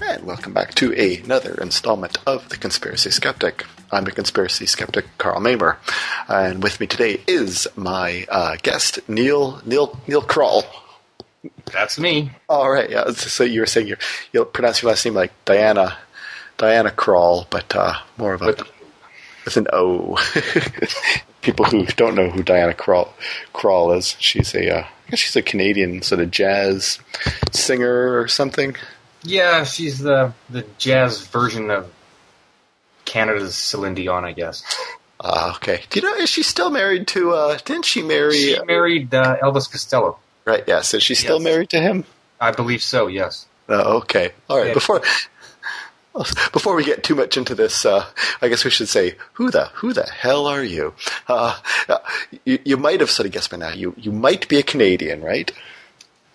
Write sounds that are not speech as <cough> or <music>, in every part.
And welcome back to another installment of The Conspiracy Skeptic. I'm a Conspiracy Skeptic, Karl Mamer. And with me today is my uh, guest, Neil Neil Neil Croll. That's me. All right, yeah. So you were saying you you'll pronounce your last name like Diana Diana Krall, but uh, more of a With- with an O. <laughs> People who don't know who Diana Krall, Krall is, she's a uh, I guess she's a Canadian sort of jazz singer or something. Yeah, she's the the jazz version of Canada's Celine Dion, I guess. Uh, okay. Do you know is she still married to? uh Didn't she marry? She married uh, Elvis Costello. right. Yes. Is she still Yes. married to him? I believe so. Yes. Oh, okay. All right. Yeah. Before <laughs> before we get too much into this, uh, I guess we should say who the who the hell are you? Uh, uh, you, you might have sort of guessed by now. You you might be a Canadian, right?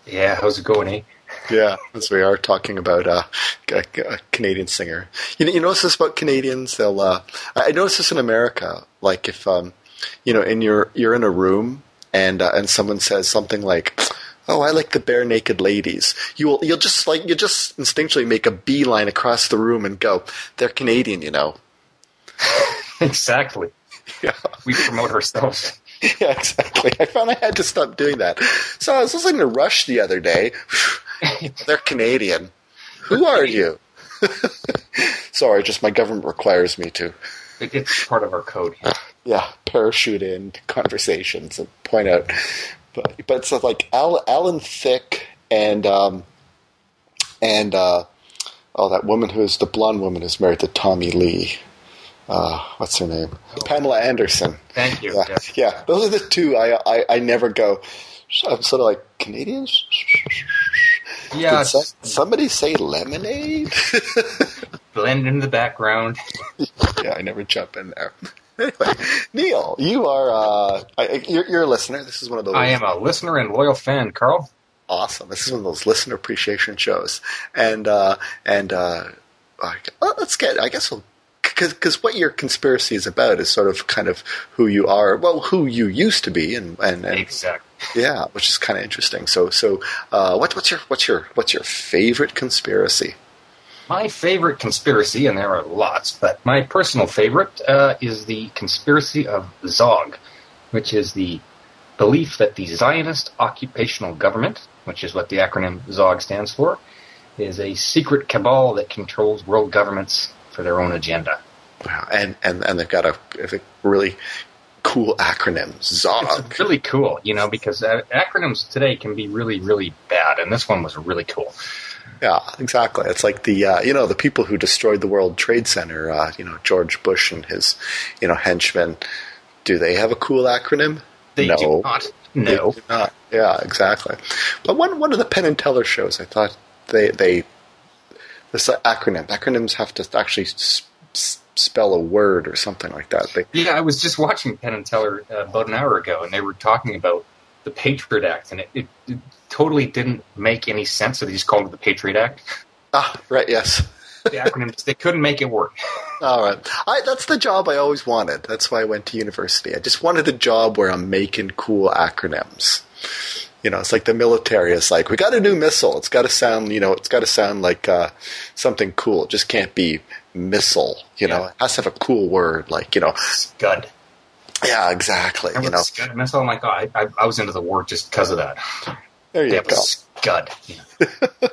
Yeah. How's it going, eh? Yeah, as we are talking about uh, a, a Canadian singer. You know, you notice this about Canadians? They'll. Uh, I notice this in America. Like if um, you know, in your you're in a room and uh, and someone says something like. Oh, I like the Barenaked Ladies. You will, you'll just like you just instinctually make a beeline across the room and go. They're Canadian, you know. <laughs> exactly. <laughs> Yeah, We promote ourselves. <laughs> yeah, exactly. I found I had to stop doing that. So I was listening to Rush the other day. <laughs> They're Canadian. Who are you? <laughs> Sorry, just my government requires me to, It, it's part of our code. here. <laughs> yeah, parachute into conversations and point out. But but it's like Al, Alan Thicke and um, and uh, oh, that woman who is the blonde woman who's married to Tommy Lee. Uh, what's her name? Pamela Anderson. Thank you. Yeah, Yes. yeah. Those are the two I I, I never go. I'm sort of like Canadians. Yeah. Did so- somebody say lemonade? <laughs> blend in the background. yeah, I never jump in there. Anyway, Neil, you are uh, I, you're, you're a listener. This is one of those I am a listener and loyal fan, Karl. awesome. This is one of those listener appreciation shows, and uh, and uh, I- let's get. I guess we'll because what your conspiracy is about is sort of kind of who you are. Well, who you used to be, and and, and Exactly. Yeah, which is kind of interesting. So so uh, what, what's your what's your what's your favorite conspiracy? My favorite conspiracy, and there are lots, but my personal favorite uh, is the conspiracy of Zog, which is the belief that the Zionist occupational government, which is what the acronym Zog stands for, is a secret cabal that controls world governments for their own agenda. Wow, and and and they've got a, a really cool acronym, Zog. It's really cool, you know, because acronyms today can be really, really bad, and this one was really cool. Yeah, exactly. It's like the uh, you know the people who destroyed the World Trade Center. Uh, you know George Bush and his you know henchmen. Do they have a cool acronym? They no, do not. They No. do not. Yeah, exactly. But one one of the Penn and Teller shows, I thought they they this acronym acronyms have to actually s- s- spell a word or something like that. They, Yeah, I was just watching Penn and Teller uh, about an hour ago, and they were talking about the Patriot Act, and it, it, it totally didn't make any sense that they just called it the Patriot Act. ah, right, yes. <laughs> The acronyms, they couldn't make it work. <laughs> All right. I, that's the job I always wanted. That's why I went to university. I just wanted a job where I'm making cool acronyms. You know, it's like the military is like, we got a new missile. It's got to sound, you know, it's got to sound like uh, something cool. It just can't be missile. You know, it has to have a cool word, like you know. Scud. Yeah, exactly. Remember You know, Scud missile? I'm like, oh, I, I, I was into the war just because of that. there you Yeah, go. Scud. <laughs> Know.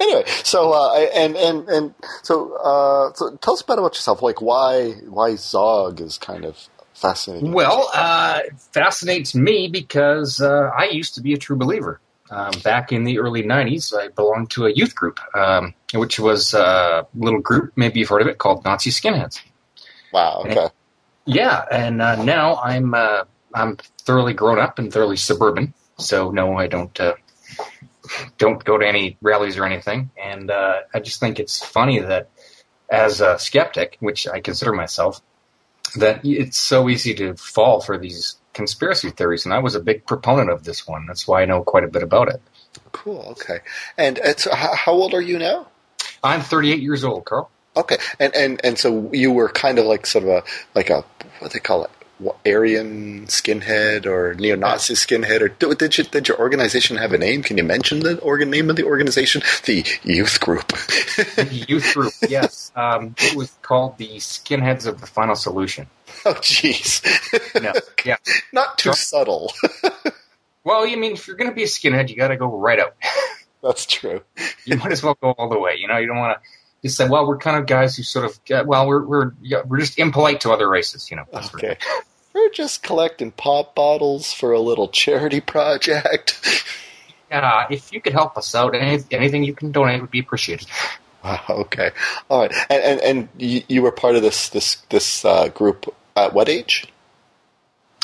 Anyway, so uh, and and and so uh, so tell us about about yourself. Like why why Zog is kind of fascinating. Well, uh, it fascinates me because uh, I used to be a true believer. Um, back in the early 90s, I belonged to a youth group, um, which was a little group, maybe you've heard of it, called Nazi Skinheads. wow. Okay. Yeah, and uh, now I'm uh, I'm thoroughly grown up and thoroughly suburban, so no, I don't uh, don't go to any rallies or anything. And uh, I just think it's funny that as a skeptic, which I consider myself, that it's so easy to fall for these conspiracy theories, and I was a big proponent of this one. That's why I know quite a bit about it. Cool. Okay. And it's how, how old are you now? I'm 38 years old, Karl. Okay. And and and so you were kind of like sort of a like a what do they call it what, Aryan skinhead or neo-Nazi skinhead or did you, did your organization have a name? Can you mention the organ name of the organization? The youth group. the youth group, yes. <laughs> Um, it was called the Skinheads of the Final Solution. <laughs> Oh, jeez. No, yeah. <laughs> Not too subtle. <laughs> Well, you mean if you're going to be a skinhead, you got to go right out. That's true. you might as well go all the way. You know, you don't want to just say, "Well, we're kind of guys who sort of, get, well, we're we're yeah, we're just impolite to other races." You know. That's okay. We're just collecting pop bottles for a little charity project. Yeah, if you could help us out, any, anything you can donate would be appreciated. Wow, okay, all right, and and, and you, you were part of this this this uh, group at what age?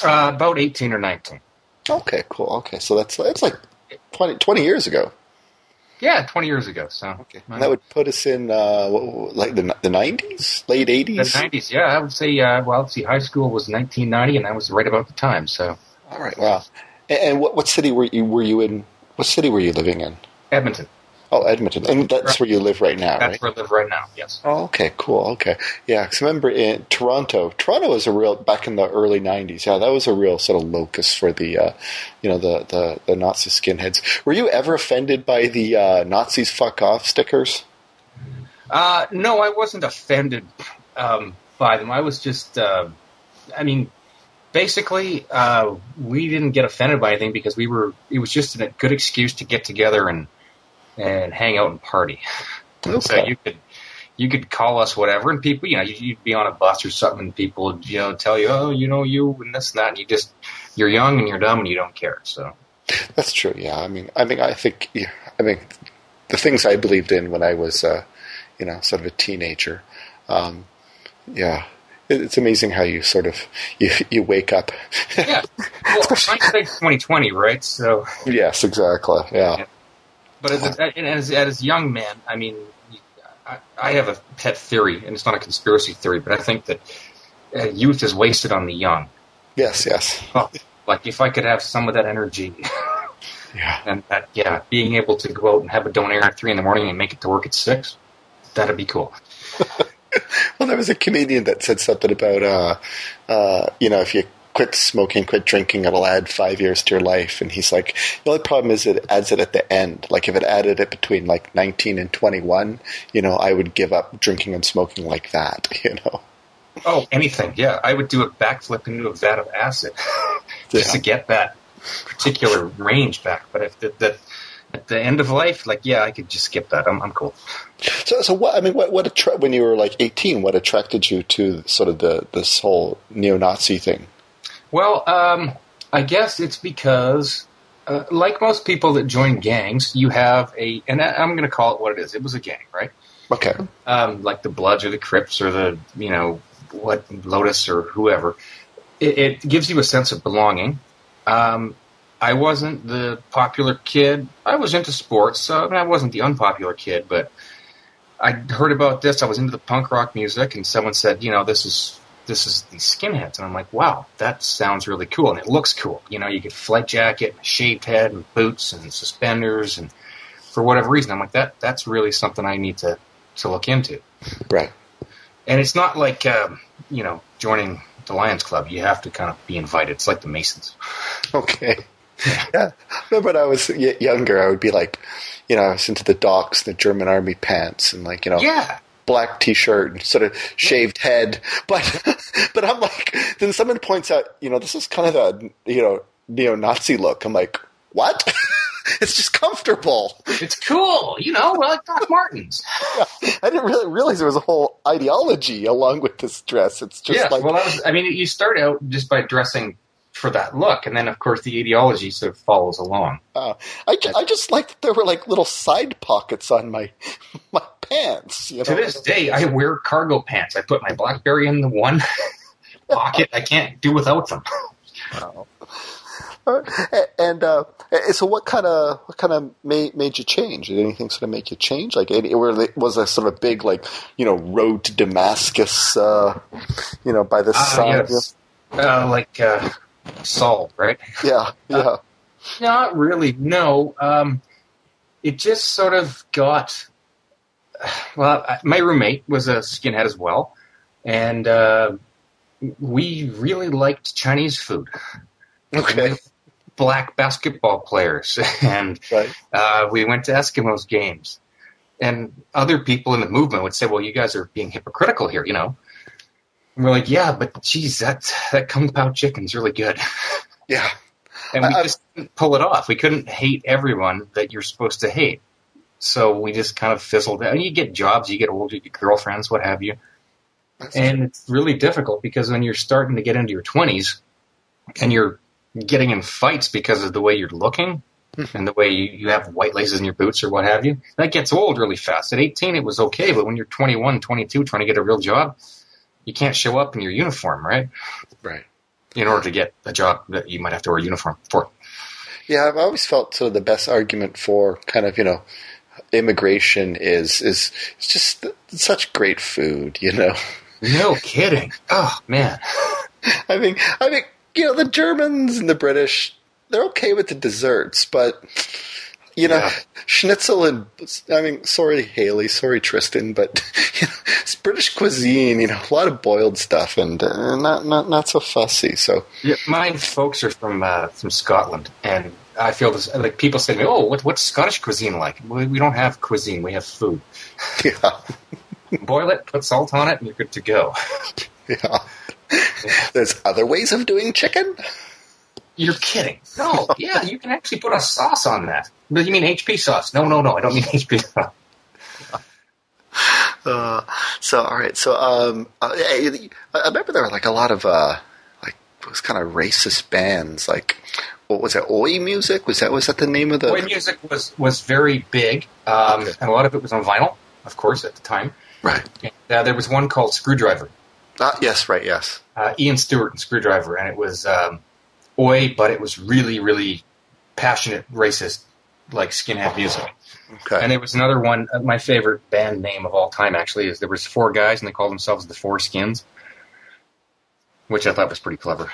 Uh, about eighteen or nineteen. Okay, cool. Okay, so that's that's like 20, 20 years ago. Yeah, twenty years ago. So okay, and that would put us in uh, like the the nineties, late eighties. The nineties, yeah. I would say. Uh, well, let's see. High school was nineteen ninety, and that was right about the time. So. All right. Wow. And, and what what city were you were you in? What city were you living in? Edmonton. Oh, Edmonton, and that's right. where you live right now, that's right? where I live right now. Yes. Oh, okay, cool. Okay, yeah. Because remember in Toronto, Toronto was a real back in the early '90s. Yeah, that was a real sort of locus for the, uh, you know, the, the the Nazi skinheads. Were you ever offended by the uh, Nazis "fuck off" stickers? Uh, no, I wasn't offended um, by them. I was just, uh, I mean, basically, uh, we didn't get offended by anything because we were. It was just a good excuse to get together and and hang out and party. <laughs> Okay. So you could you could call us whatever, and people, you know, you'd be on a bus or something, and people would, you know, tell you, oh, you know, you and this and that, and you just you're young and you're dumb and you don't care. So that's true. Yeah, I mean, I mean, I think, yeah, I mean, the things I believed in when I was, uh, you know, sort of a teenager. Um, yeah, it's amazing how you sort of you you wake up. yeah, well, <laughs> hindsight's twenty twenty, right? So yes, exactly. yeah. yeah. But as a, <laughs> as, as a young man, I mean, I, I, have a pet theory, and it's not a conspiracy theory, but I think that uh, youth is wasted on the young. Yes, yes. Like if I could have some of that energy, <laughs> yeah, and that, yeah, being able to go out and have a donair at three in the morning and make it to work at six, that'd be cool. <laughs> well, there was a comedian that said something about, uh, uh, you know, if you quit smoking, quit drinking, it'll add five years to your life. And he's like, the only problem is it adds it at the end. Like if it added it between like 19 and 21, you know, I would give up drinking and smoking like that, <laughs> you know. Oh, anything. Yeah. I would do a backflip into a vat of acid <laughs> just yeah. to get that particular range back. But if the, the, at the end of life, like, yeah, I could just skip that. I'm, I'm cool. So, so what, I mean, what, what attra- when you were like 18, what attracted you to sort of the, this whole neo-Nazi thing? Well, um, I guess it's because, uh, like most people that join gangs, you have a, and I'm going to call it what it is. It was a gang, right? Okay. Um, like the Bloods or the Crips or the, you know, what Lotus or whoever. It, it gives you a sense of belonging. Um, I wasn't the popular kid. I was into sports, so I, mean, I wasn't the unpopular kid, but I heard about this. I was into the punk rock music, and someone said, you know, this is this is these skinheads. And I'm like, wow, that sounds really cool. And it looks cool. You know, you get flight jacket, and shaved head, and boots, and suspenders. And for whatever reason, I'm like, that that's really something I need to, to look into. Right. And it's not like, um, you know, joining the Lions Club. You have to kind of be invited. It's like the Masons. Okay. Yeah. <laughs> Remember when I was younger, I would be like, you know, I was into the Docs, the German Army pants, and like, you know, yeah black t-shirt and sort of shaved head. But <laughs> but I'm like, then someone points out, you know, this is kind of a you know neo-Nazi look. I'm like, what? <laughs> it's just comfortable. It's cool, you know, We're like Doc Martens. <laughs> yeah, I didn't really realize there was a whole ideology along with this dress. It's just yeah, like, well, was, I mean, you start out just by dressing for that look, and then of course the ideology sort of follows along. Uh, I, I just like that there were like little side pockets on my my pants. You know? To this day, I wear cargo pants. I put my BlackBerry in the one <laughs> pocket. I can't do without them. Wow. And uh, So what kind of what kind of made made you change? Did anything sort of make you change? Like, it, it was a sort of big like you know road to Damascus, uh, you know, by the Ah, side. yes. Uh, like uh, Saul, right? Yeah, yeah, Not really. No. Um, it just sort of got. Well, I- my roommate was a skinhead as well, and uh, we really liked Chinese food. okay, Black basketball players, <laughs> and right, uh, we went to Eskimos games. And other people in the movement would say, "Well, you guys are being hypocritical here," you know. And we're like, "Yeah, but geez, that that kung pao chicken's really good." yeah, and we I- just couldn't pull it off. We couldn't hate everyone that you're supposed to hate. So we just kind of fizzled out. And you get jobs, you get older, you get girlfriends, what have you. And it's really difficult because when you're starting to get into your 20s and you're getting in fights because of the way you're looking hmm. and the way you, you have white laces in your boots or what have you, that gets old really fast. At 18, it was okay, but when you're 21, 22, trying to get a real job, you can't show up in your uniform, right? right. In order to get a job that you might have to wear a uniform for. Yeah, I've always felt sort of the best argument for kind of you know immigration is is it's just such great food, you know. No kidding. Oh man. <laughs> I mean, I mean, you know, the Germans and the British, they're okay with the desserts, but you know, Yeah. schnitzel and I mean, sorry Haley, sorry Tristan, but <laughs> you know, it's British cuisine. You know, a lot of boiled stuff and uh, not not not so fussy. So Yeah, my folks are from uh, from Scotland, and I feel this. Like people say to me, "Oh, what, what's Scottish cuisine like?" We, we don't have cuisine; we have food. yeah, <laughs> Boil it, put salt on it, and you're good to go. <laughs> yeah. There's other ways of doing chicken. You're kidding? No, yeah, you can actually put a sauce on that. But you mean HP sauce? No, no, no, I don't mean HP <laughs> sauce. Uh, so all right, so um, uh, I I remember there were like a lot of uh, like those kind of racist bands, like what was it, Oi Music? Was that was that the name of the? Oi music was was very big, um, Okay. and a lot of it was on vinyl, of course, at the time. Right. And, uh, there was one called Skrewdriver. Ah, yes, right, yes. uh, Ian Stuart and Skrewdriver, and it was um, oi, but it was really, really passionate, racist, like skinhead music. Okay. And there was another one. Uh, my favorite band name of all time, actually, is there was four guys, and they called themselves the Four Skins, which I thought was pretty clever.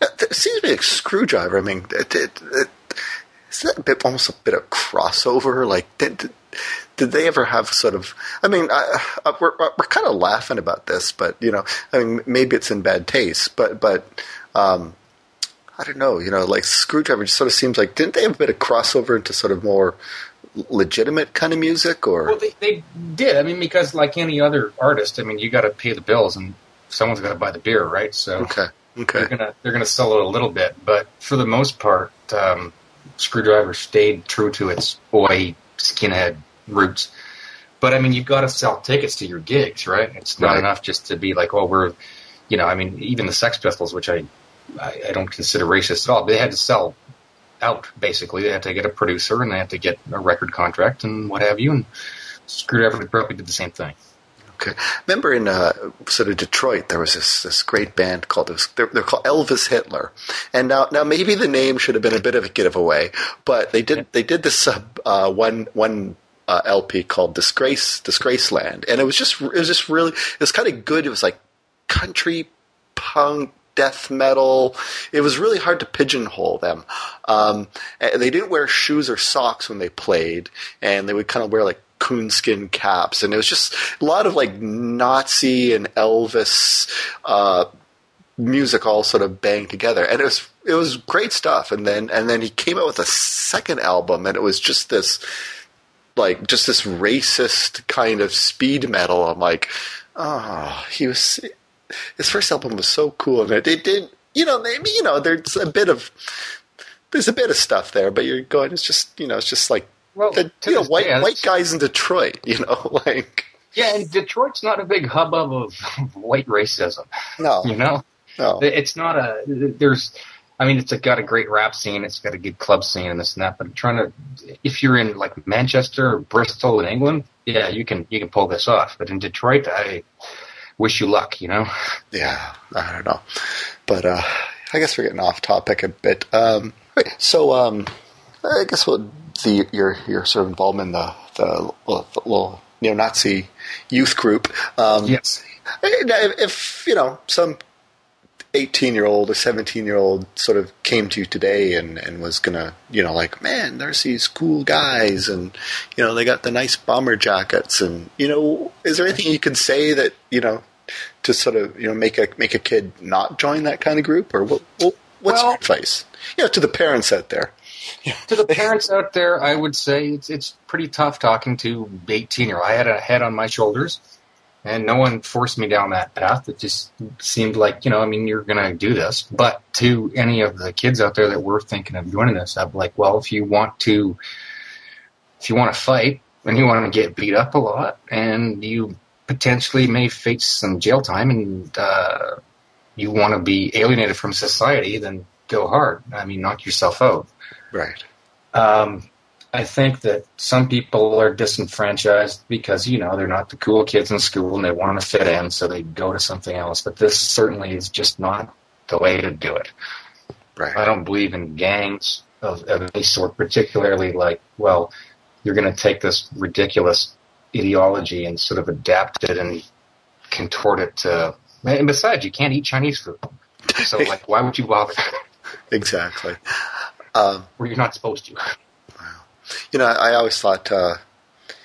Uh, There seems to be a Skrewdriver. I mean, it, it, it, is that a bit, almost a bit of crossover? Like, did, did, did they ever have sort of? I mean, I, I, we're we're kind of laughing about this, but you know, I mean, maybe it's in bad taste, but but um, I don't know. You know, like Skrewdriver just sort of seems like didn't they have a bit of crossover into sort of more legitimate kind of music, or Well, they, they did. I mean, because like any other artist, I mean, you got to pay the bills, and someone's got to buy the beer, right? So okay, okay, they're gonna they're gonna sell it a little bit, but for the most part, um, Skrewdriver stayed true to its boy skinhead roots. But I mean, you've got to sell tickets to your gigs, right? It's not Right. enough just to be like, oh, we're, you know, I mean, even the Sex Pistols, which I, I, I don't consider racist at all, they had to sell out basically. They had to get a producer and they had to get a record contract and what have you. And Skrewdriver probably did the same thing. Remember in uh, sort of Detroit, there was this, this great band called was, they're, they're called Elvis Hitler, and now now maybe the name should have been a bit of a giveaway, but they did they did this uh, one one uh, LP called Disgrace Disgraceland, and it was just it was just really it was kind of good. It was like country punk death metal. It was really hard to pigeonhole them. Um, they didn't wear shoes or socks when they played, and they would kind of wear like coonskin caps, and it was just a lot of like Nazi and Elvis uh, music all sort of banged together, and it was it was great stuff. And then and then he came out with a second album, and it was just this like just this racist kind of speed metal. I'm like, oh, he was his first album was so cool, and it, it did. You know, maybe you know, there's a bit of there's a bit of stuff there, but you're going. It's just you know, it's just like Well, the to you know white day, white guys in Detroit. <laughs> You know, like Yeah, and Detroit's not a big hubbub of <laughs> white racism. no, You know, no, it's not a. There's, I mean, it's a, got a great rap scene. It's got a good club scene and this and that. But I'm trying to, if you're in like Manchester or Bristol in England, yeah, you can you can pull this off. But in Detroit, I wish you luck. You know. yeah, I don't know, but uh, I guess we're getting off topic a bit. Um, so um, I guess what the your your sort of involvement in the the little, little neo-Nazi youth group. Um, Yes. if you know some 18 year old or 17 year old sort of came to you today and, and was gonna you know like man there's these cool guys and you know they got the nice bomber jackets and you know is there anything you can say that you know to sort of you know make a make a kid not join that kind of group or what, what what's Well- your advice you know to the parents out there To the parents out there, I would say it's it's pretty tough talking to 18 year old. I had a head on my shoulders, and no one forced me down that path. It just seemed like you know, I mean, you're to do this. But to any of the kids out there that were thinking of joining this, I'm like, well, if you want to, if you want to fight and you want to get beat up a lot, and you potentially may face some jail time, and uh, you want to be alienated from society, then go hard. I mean, knock yourself out. Right Um, I think that some people are disenfranchised because you know they're not the cool kids in school and they want to fit in, so they go to something else. But this certainly is just not the way to do it. Right. I don't believe in gangs of, of any sort, particularly like, well, you're going to take this ridiculous ideology and sort of adapt it and contort it to. And besides, you can't eat Chinese food, so <laughs> like, why would you bother? exactly um, Where you're not supposed to. <laughs> you know, I, I always thought uh,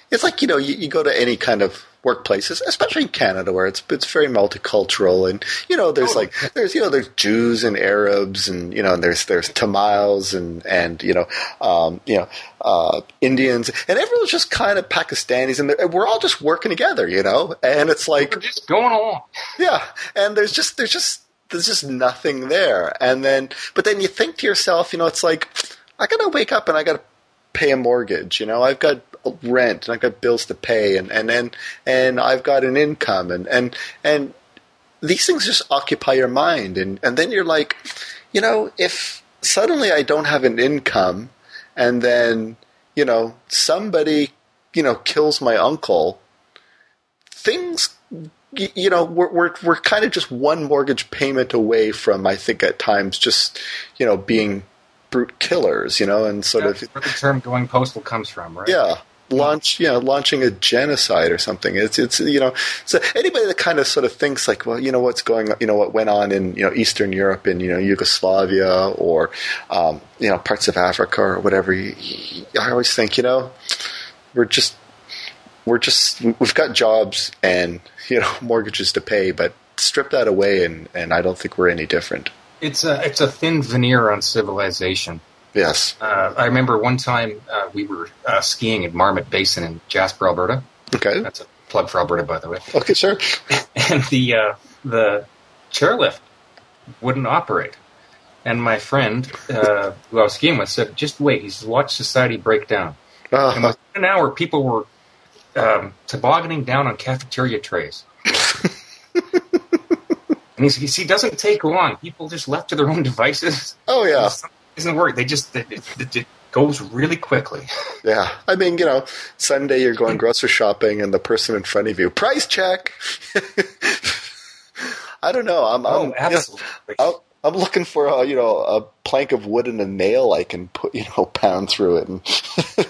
it's like you know, you, you go to any kind of workplaces, especially in Canada, where it's it's very multicultural, and you know, there's like there's you know, there's Jews and Arabs, and you know, and there's there's Tamils and and you know, um, you know, uh, Indians, and everyone's just kind of Pakistanis, and we're all just working together, you know, and it's like We're just going along. yeah, and there's just there's just there's just nothing there, and then but then you think to yourself, you know, it's like I gotta wake up and I gotta pay a mortgage, you know, I've got rent and I've got bills to pay, and and and, and I've got an income, and and and these things just occupy your mind, and and then you're like, you know, if suddenly I don't have an income, and then you know somebody you know kills my uncle things you know we're we're we're kind of just one mortgage payment away from I think at times just you know being brute killers you know and sort That's of where the term going postal comes from, right? yeah launch you know launching a genocide or something it's it's you know so anybody that kind of sort of thinks like well you know what's going you know what went on in you know Eastern Europe in you know Yugoslavia or um, you know parts of Africa or whatever I always think you know we're just we're just we've got jobs and <laughs> you know mortgages to pay but strip that away and and I don't think we're any different It's a it's a thin veneer on civilization. yes Uh, I remember one time uh, we were uh, skiing at Marmot Basin in Jasper, Alberta. okay That's a plug for Alberta, by the way. okay sure <laughs> And the uh, the chairlift wouldn't operate. And my friend uh, who I was skiing with said, "Just wait." He says, "Watch society break down." And uh, within an hour, people were um, tobogganing down on cafeteria trays. <laughs> and he's, he's, he doesn't take long. People just left to their own devices. oh yeah It doesn't work. They just it, it, it goes really quickly. Yeah, I mean, you know, Sunday you're going grocery shopping, and the person in front of you, price check. <laughs> I don't know. I'm, I'm, Oh, you know. I'm, I'm looking for a, you know, a plank of wood and a nail I can put, you know, pound through it. And <laughs>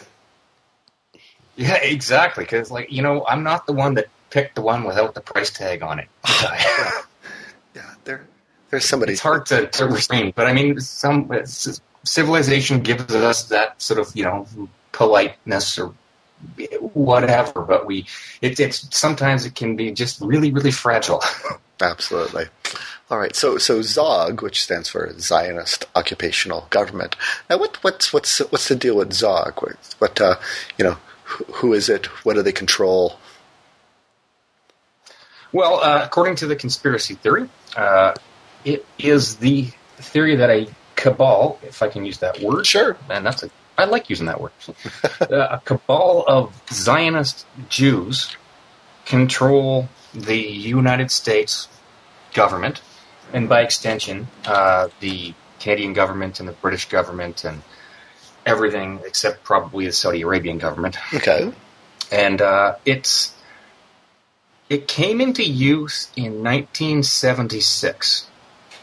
Yeah, exactly. Because like you know, I'm not the one that picked the one without the price tag on it. <laughs> yeah, there, there's somebody. it's hard to, to restrain, but I mean, some civilization gives us that sort of you know politeness or whatever. But we, it, it's sometimes it can be just really, really fragile. <laughs> Absolutely. All right. So, so ZOG, which stands for Zionist Occupational Government. Now, what, what's what's what's the deal with ZOG? What, what uh, you know, who, is it? What do they control? Well, uh, according to the conspiracy theory, uh, it is the theory that a cabal, if I can use that word, Sure. and that's a, I like using that word, <laughs> uh, a cabal of Zionist Jews control the United States government, and by extension, uh, the Canadian government and the British government and everything except probably the Saudi Arabian government Okay. and uh, it's it came into use in 1976,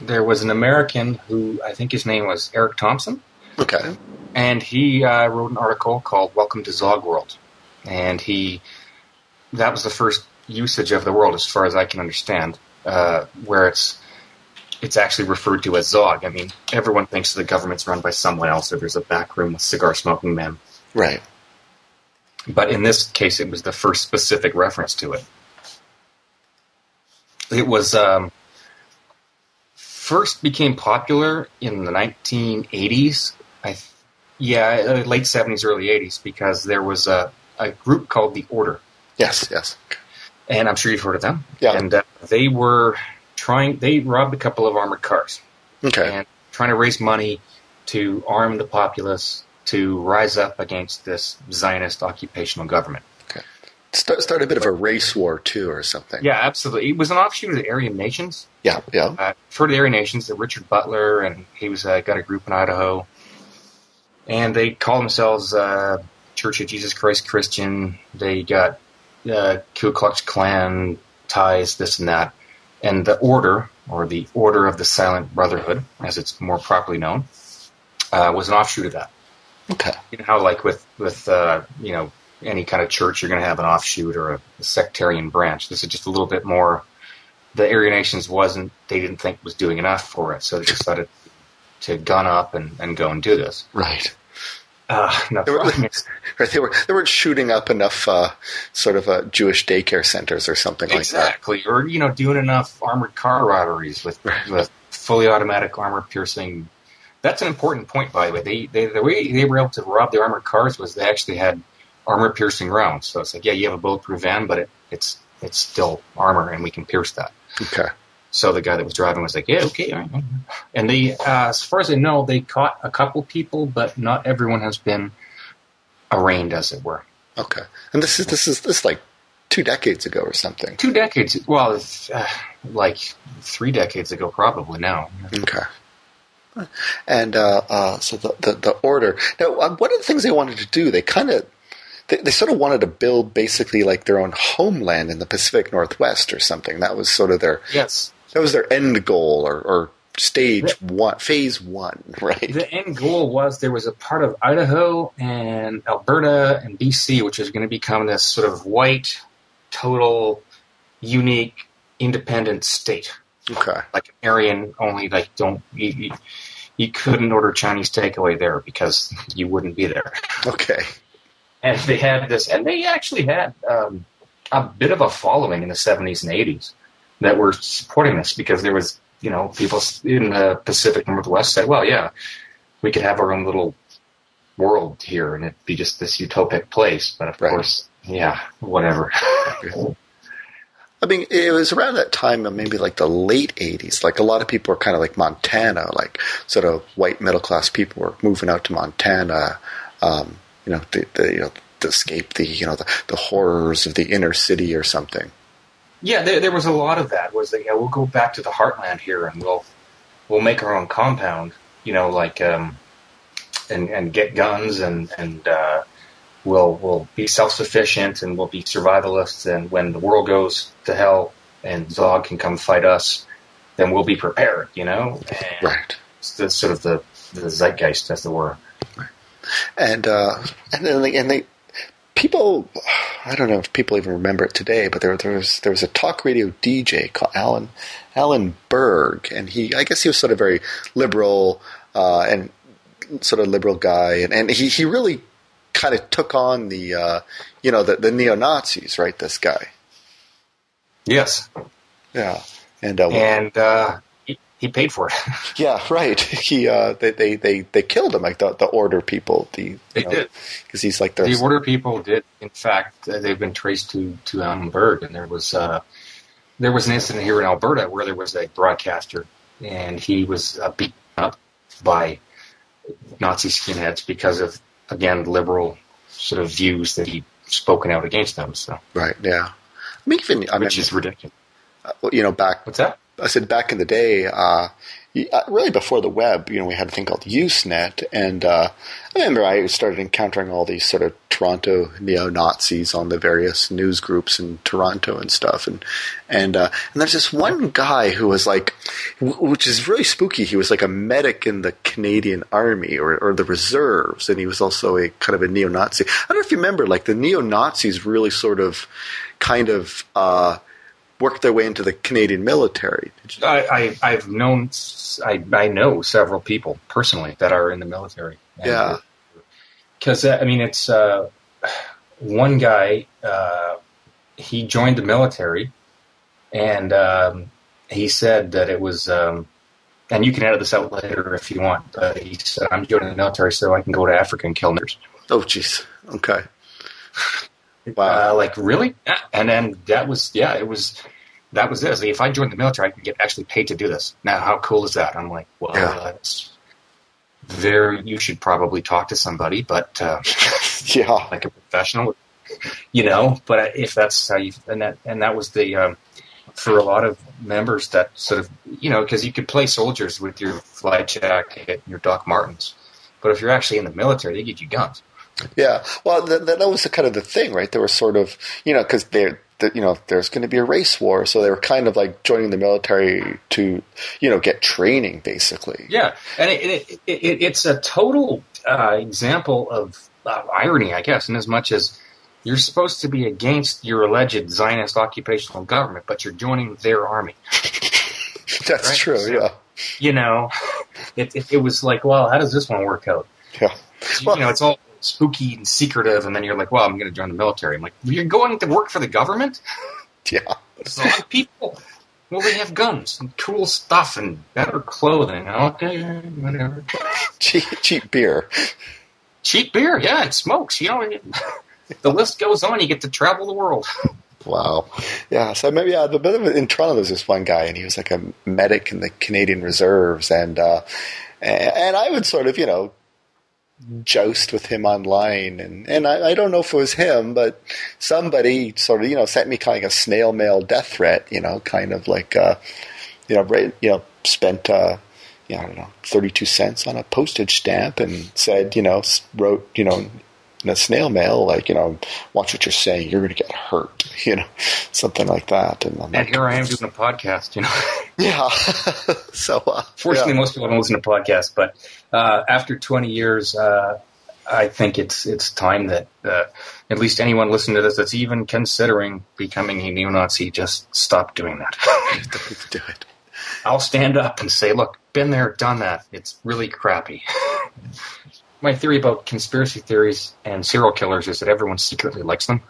there was an American who I think his name was Eric Thomson, Okay. and he uh, wrote an article called "Welcome to Zog World," and he that was the first usage of the world, as far as I can understand, uh, where it's it's actually referred to as Zog. I mean, everyone thinks the government's run by someone else, or there's a back room with cigar smoking men. Right. But in this case, it was the first specific reference to it. It was um, first became popular in the 1980s. I, th- yeah, uh, late 70s, early 80s, because there was a, a group called the Order, Yes. Yes. and I'm sure you've heard of them. Yeah. And uh, they were trying. They robbed a couple of armored cars Okay. and trying to raise money to arm the populace to rise up against this Zionist occupational government. Start, start a bit of a race war too, or something. Yeah, absolutely. It was an offshoot of the Aryan Nations. Yeah. Yeah. Uh, for the Aryan Nations, the Richard Butler, and he was uh, got a group in Idaho, and they call themselves uh, Church of Jesus Christ Christian. They got uh, Ku Klux Klan ties, this and that, and the Order, or the Order of the Silent Brotherhood, as it's more properly known, uh, was an offshoot of that. Okay. You know how, like with with uh, you know any kind of church, you're going to have an offshoot or a, a sectarian branch. This is just a little bit more. The Aryan Nations wasn't; they didn't think was doing enough for it, so they decided to gun up and, and go and do this. Right. Uh, no, They were, <laughs> right, they, were, they weren't shooting up enough uh, sort of uh, Jewish daycare centers or something like that. exactly, or you know, doing enough armored car robberies with with fully automatic armor piercing. That's an important point, by the way. They, they the way they were able to rob the armored cars was they actually had armor piercing rounds. So it's like, yeah, you have a bulletproof van, but it, it's it's still armor, and we can pierce that. Okay. So the guy that was driving was like, "Yeah, okay." all right." And they, uh, as far as I know, they caught a couple people, but not everyone has been arraigned, as it were. Okay. And this is this is this is like two decades ago or something. Two decades, well, uh, like three decades ago, probably now. Okay. And uh, uh, so the, the the order. Now, uh, one of the things they wanted to do, they kind of they, they sort of wanted to build basically like their own homeland in the Pacific Northwest or something. That was sort of their Yes, that was their end goal or, or stage one, phase one, <laughs> right? the end goal was there was a part of Idaho and Alberta and BC, which is going to become this sort of white, total, unique, independent state. Okay. like an Aryan only like don't you, you, you couldn't order Chinese takeaway there because you wouldn't be there. Okay. And they had this, and they actually had um, a bit of a following in the seventies and eighties that were supporting this because there was you know people in the Pacific Northwest said, well, yeah, we could have our own little world here and it'd be just this utopic place, but of Right. course, yeah, whatever. <laughs> I mean, it was around that time, maybe like the late '80s. Like a lot of people were kind of like Montana, like sort of white middle class people were moving out to Montana. Um, you know, the, the you know to escape the you know the, the horrors of the inner city or something. Yeah, there, there was a lot of that. Was that yeah, we'll go back to the heartland here and we'll we'll make our own compound, you know, like um, and and get guns and and uh, we'll we'll be self sufficient and we'll be survivalists. And when the world goes to hell and Zog can come fight us, then we'll be prepared, you know. And Right. It's the, sort of the the zeitgeist, as it were. and uh, and then they, and they people I don't know if people even remember it today, but there there was there was a talk radio DJ called Alan Alan Berg, and he I guess he was sort of very liberal uh, and sort of liberal guy, and, and he he really kind of took on the uh, you know the, the neo Nazis, right? This guy, Yes, yeah, and uh, and uh, he, he paid for it. <laughs> yeah, right. He uh, they, they they they killed him like the the order people. The They did. because he's like The order people did. In fact, uh, they've been traced to to Alan Berg, and there was uh, there was an incident here in Alberta where there was a broadcaster, and he was uh, beaten up by Nazi skinheads because of again liberal sort of views that he'd spoken out against them. So, right. Yeah, I mean even I mean which is ridiculous. uh, you know back What's that? I said back in the day, uh, uh, really before the web, you know, we had a thing called Usenet, and uh, I remember I started encountering all these sort of Toronto neo Nazis on the various news groups in Toronto and stuff, and and uh, and there's this one guy who was like, which is really spooky. He was like a medic in the Canadian Army or, or the reserves, and he was also a kind of a neo Nazi. I don't know if you remember, like the neo Nazis really sort of, kind of. Uh, worked their way into the Canadian military. I, I, have known, I, I know several people personally that are in the military. Yeah. Because, uh, I mean, it's uh, one guy, uh, he joined the military and um, he said that it was, um, and you can edit this out later if you want, but he said, I'm joining the military so I can go to Africa and kill niggers. Oh, jeez. Okay. Wow. Uh, like really? And then that was yeah, it was that was it. this. If I joined the military, I can get actually paid to do this. Now, how cool is that? I'm like, well, yeah. that's very. You should probably talk to somebody, but uh, <laughs> yeah, like a professional, you know. But if that's how you and that and that was the um, for a lot of members that sort of you know because you could play soldiers with your flight jacket and your Doc Martens, but if you're actually in the military, they give you guns. Yeah, well, th- that was the kind of the thing, right? There was sort of, you know, because they're, you know, there's going to be a race war, so they were kind of like joining the military to, you know, get training, basically. Yeah, and it, it, it, it's a total uh, example of uh, irony, I guess, in as much as you're supposed to be against your alleged Zionist occupational government, but you're joining their army. <laughs> That's right? true. So, yeah. You know, it, it, it was like, well, how does this one work out? Yeah. Well, you know, it's all spooky and secretive, and then you're like, well, I'm going to join the military. I'm like, you're going to work for the government? <laughs> Yeah. There's a lot of people. Well, they have guns and cool stuff and better clothing. Okay, whatever. cheap, cheap beer. Cheap beer, yeah, and smokes. You know, <laughs> the list goes on. You get to travel the world. Wow. Yeah. So maybe yeah, the bit of in Toronto there's this one guy and he was like a medic in the Canadian Reserves and uh, and I would sort of you know joust with him online, and and I, I, don't know if it was him, but somebody sort of you know sent me kind of a snail mail death threat, you know, kind of like uh, you know, right, you know, spent. Uh, yeah, I don't know, 32 cents on a postage stamp and said, you know, wrote, you know, in a snail mail, like, you know, watch what you're saying, you're going to get hurt, <laughs> you know, something like that. And, and like, here I am doing a podcast, you know. <laughs> yeah. <laughs> so, uh, fortunately, yeah. most people don't listen to podcasts, but uh, after 20 years, uh, I think it's it's time that uh, at least anyone listening to this that's even considering becoming a neo-Nazi just stop doing that. Don't do it. I'll stand up and say, "Look, been there, done that. It's really crappy." My theory about conspiracy theories and serial killers is that everyone secretly likes them.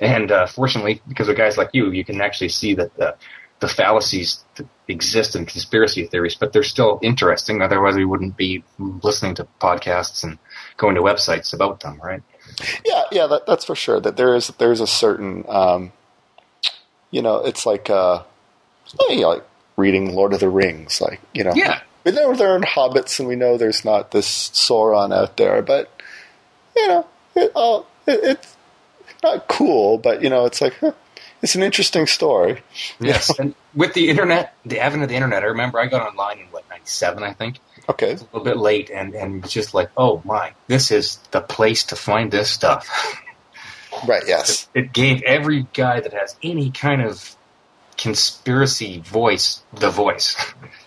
And uh, fortunately, because of guys like you, you can actually see that the, the fallacies that exist in conspiracy theories, but they're still interesting. Otherwise, we wouldn't be listening to podcasts and going to websites about them, right? Yeah, yeah, that, that's for sure. That there is there's a certain, um, you know, it's like uh, you know, like reading Lord of the Rings, like you know, yeah we know there are hobbits, and we know there's not this Sauron out there, but you know, it, uh, it, it's not cool, but you know, it's like huh, it's an interesting story. Yes, <laughs> and with the internet, the advent of the internet, I remember I got online in what '97, I think. Okay, a little bit late, and and just like, oh my, this is the place to find this stuff. <laughs> Right. Yes. It, it gave every guy that has any kind of conspiracy voice the voice <laughs>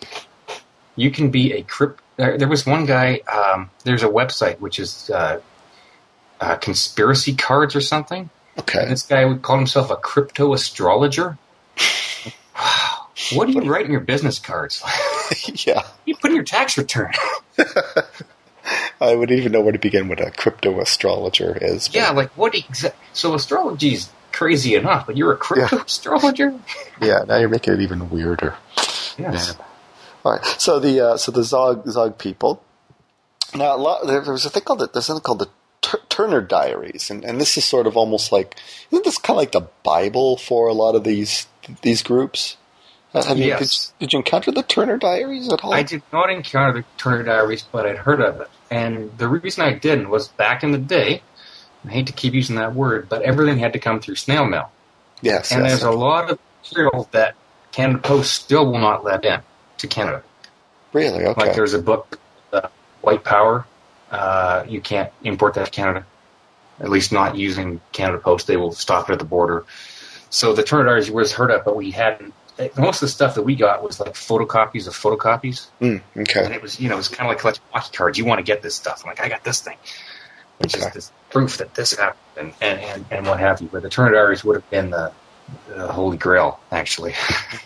you can be a crypt. There, there was one guy. Um, there's a website which is uh, uh, conspiracy cards or something. Okay. And this guy would call himself a crypto astrologer. wow. What do you write in your business cards? <laughs> yeah. You put in your tax return. <laughs> I wouldn't even know where to begin what a crypto astrologer is. But. Yeah, like what exactly? So astrology is crazy enough, but you're a crypto yeah. astrologer. <laughs> Yeah, now you're making it even weirder. Yes. Man. All right. So the uh, so the Zog Zog people. Now lot, there, there, was a thing called the, there's something called the Tur- Turner Diaries, and, and this is sort of almost like isn't this kind of like the Bible for a lot of these these groups? Uh, you, yes. did, did, you encounter the Turner Diaries at all? I did not encounter the Turner Diaries, but I'd heard of it. And the reason I didn't was back in the day, I hate to keep using that word, but everything had to come through snail mail. Yes. And yes, there's a lot of material that Canada Post still will not let in to Canada. Really? Okay. Like there's a book, uh, White Power. Uh, you can't import that to Canada. At least not using Canada Post. They will stop it at the border. So the Turner Diaries was heard of, but we hadn't. Most of the stuff that we got was like photocopies of photocopies. Mm, okay. And it was, you know, it was kind of like collecting hockey cards. You want to get this stuff. I'm like, I got this thing. Which Okay. is this proof that this happened and, and, and, and what have you. But the Turner Diaries would have been the, the holy grail, actually.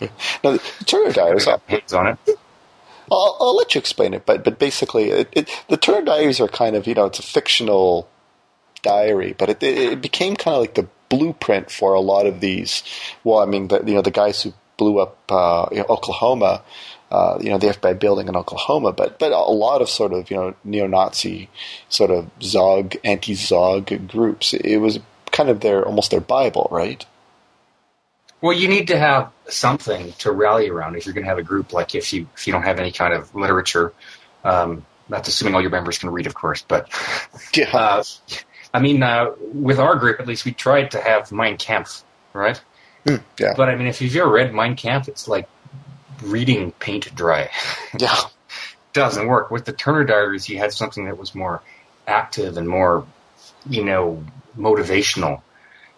<laughs> Now, the Turner Diaries. I'll, hands on it. I'll, I'll let you explain it, but but basically, it, it, the Turner Diaries are kind of you know it's a fictional diary, but it it, it became kind of like the blueprint for a lot of these. Well, I mean, the, you know, the guys who blew up uh, you know, Oklahoma. Uh, you know the FBI building in Oklahoma, but but a lot of sort of you know neo-Nazi sort of Zog anti-Zog groups. It was kind of their almost their Bible, right? Well, you need to have something to rally around if you're going to have a group. Like if you if you don't have any kind of literature, um, that's assuming all your members can read, of course. But <laughs> Yeah, uh, I mean, uh, with our group, at least, we tried to have Mein Kampf, right? Hmm, yeah, But I mean, if you've ever read Mein Kampf, it's like reading paint dry. <laughs> yeah. doesn't work. With the Turner Diaries, you had something that was more active and more, you know, motivational.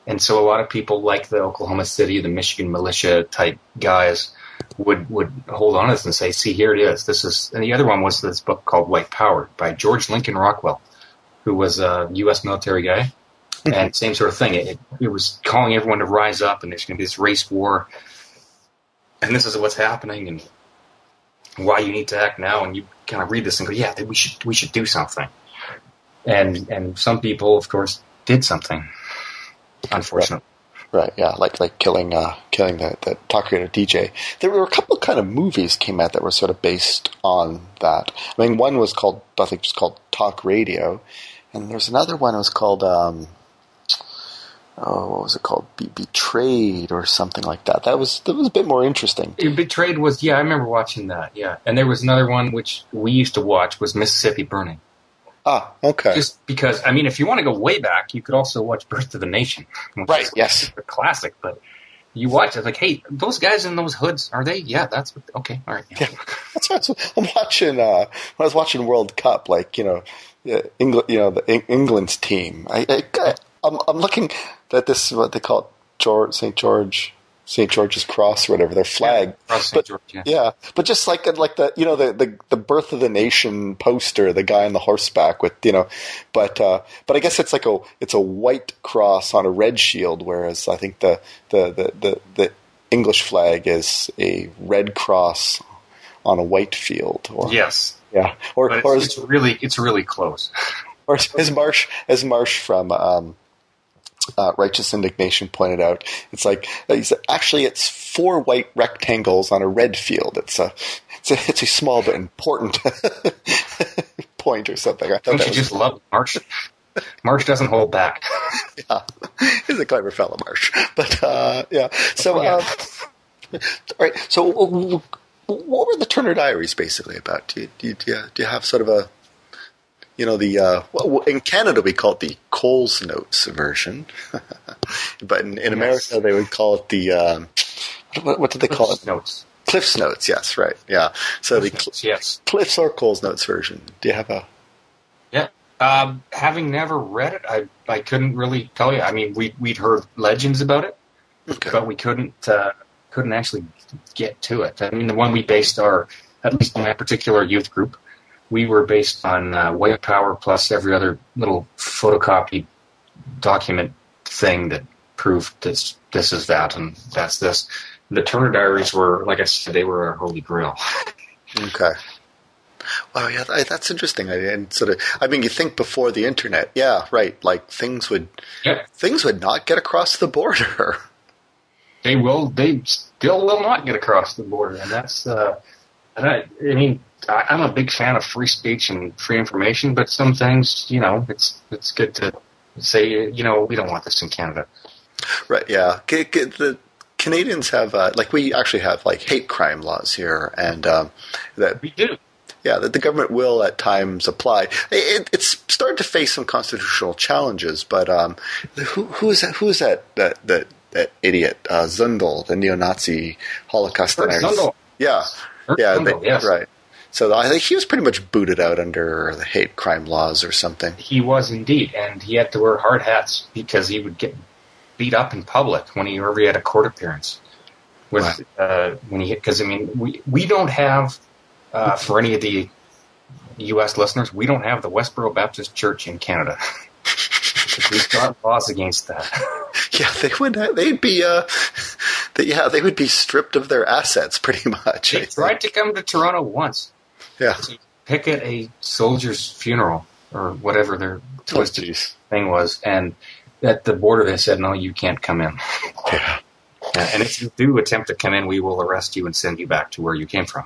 And so a lot of people like the Oklahoma City, the Michigan militia type guys would would hold on to this and say, "See, here it is. This is." And the other one was this book called White Power by George Lincoln Rockwell, who was a U.S. military guy, mm-hmm. and same sort of thing. It, it, it was calling everyone to rise up, and there's going to be this race war, and this is what's happening, and why you need to act now. And you kind of read this and go, "Yeah, we should we should do something." And and some people, of course, did something. Unfortunately. Right, yeah, like like killing uh, killing the, the talk radio DJ. There were a couple of kind of movies came out that were sort of based on that. I mean, one was called I think it was called Talk Radio, and there's another one that was called um, oh, what was it called? Be- Betrayed or something like that. That was that was a bit more interesting. Betrayed was yeah, I remember watching that. Yeah, and there was another one which we used to watch was Mississippi Burning. Ah, okay, Just because I mean, if you want to go way back, you could also watch Birth of the Nation, right, yes, a classic. But you watch it like, hey, those guys in those hoods are they? Yeah, that's what, okay. All right. Yeah. That's right. So I'm watching. Uh, when I was watching World Cup, like you know, England, you know, the England's team. I, I, I'm, I'm looking at this what they call it, George St George St George's Cross or whatever their flag. Cross But- George, yeah. Yeah, but just like like the you know the, the the birth of the nation poster, the guy on the horseback with you know, but uh, but I guess it's like a it's a white cross on a red shield, whereas I think the the the the, the English flag is a red cross on a white field. Or, Yes, yeah, or but or it's, it's really it's really close. <laughs> or as Marsh as Marsh from. Um, uh, Righteous Indignation pointed out, it's like he said, actually it's four white rectangles on a red field. It's a it's a, it's a small but important <laughs> point or something. I thought Don't you just love Marsh? Marsh doesn't hold back. <laughs> yeah. He's a clever fellow, Marsh. But uh, yeah, so Oh, yeah. um, all right. So what were the Turner Diaries basically about? Do you, do you, do you have sort of a you know the uh, well, in Canada we call it the Coles Notes version, <laughs> but in, in America they would call it the um, what, what did they call it? Notes. Cliff's Notes. Yes, right. Yeah. So the Notes, yes. Cliff's or Coles Notes version. Do you have a? Yeah. Um, having never read it, I I couldn't really tell you. I mean, we we'd heard legends about it, Okay. but we couldn't uh, couldn't actually get to it. I mean, the one we based our at least my particular youth group, we were based on uh, White Power plus every other little photocopy document thing that proved this this is that and that's this. The Turner Diaries were, like I said, they were our holy grail. <laughs> Okay. Wow, yeah, that's interesting. I- And sort of, I mean, you think before the internet, yeah, right. Like things would, Yeah. things would not get across the border. they will they still will not get across the border and that's uh and I, I mean I'm a big fan of free speech and free information but some things you know it's it's good to say you know we don't want this in Canada right? Yeah. The Canadians have, uh, like, we actually have like hate crime laws here, and um, that we do yeah, that the government will at times apply. It, it's started to face some constitutional challenges, but um, who, who is that? Who is that? That that, that idiot uh, Zundel, the neo-Nazi Holocaust denier? Yeah, yeah, they- yes. right. So I think he was pretty much booted out under the hate crime laws or something. He was indeed, and he had to wear hard hats because he would get beat up in public when he whenever he had a court appearance. With Right. uh, when he because I mean we we don't have uh, for any of the U.S. listeners we don't have the Westboro Baptist Church in Canada. <laughs> We've got laws against that. <laughs> Yeah, they would. They'd be. Uh, <laughs> they, yeah, they would be stripped of their assets pretty much. I They think. tried to come to Toronto once Yeah. to picket a soldier's funeral or whatever their Oh, twisted jeez. thing was, and at the border they said, "No, you can't come in." <laughs> Yeah. Yeah, and if you do attempt to come in, we will arrest you and send you back to where you came from.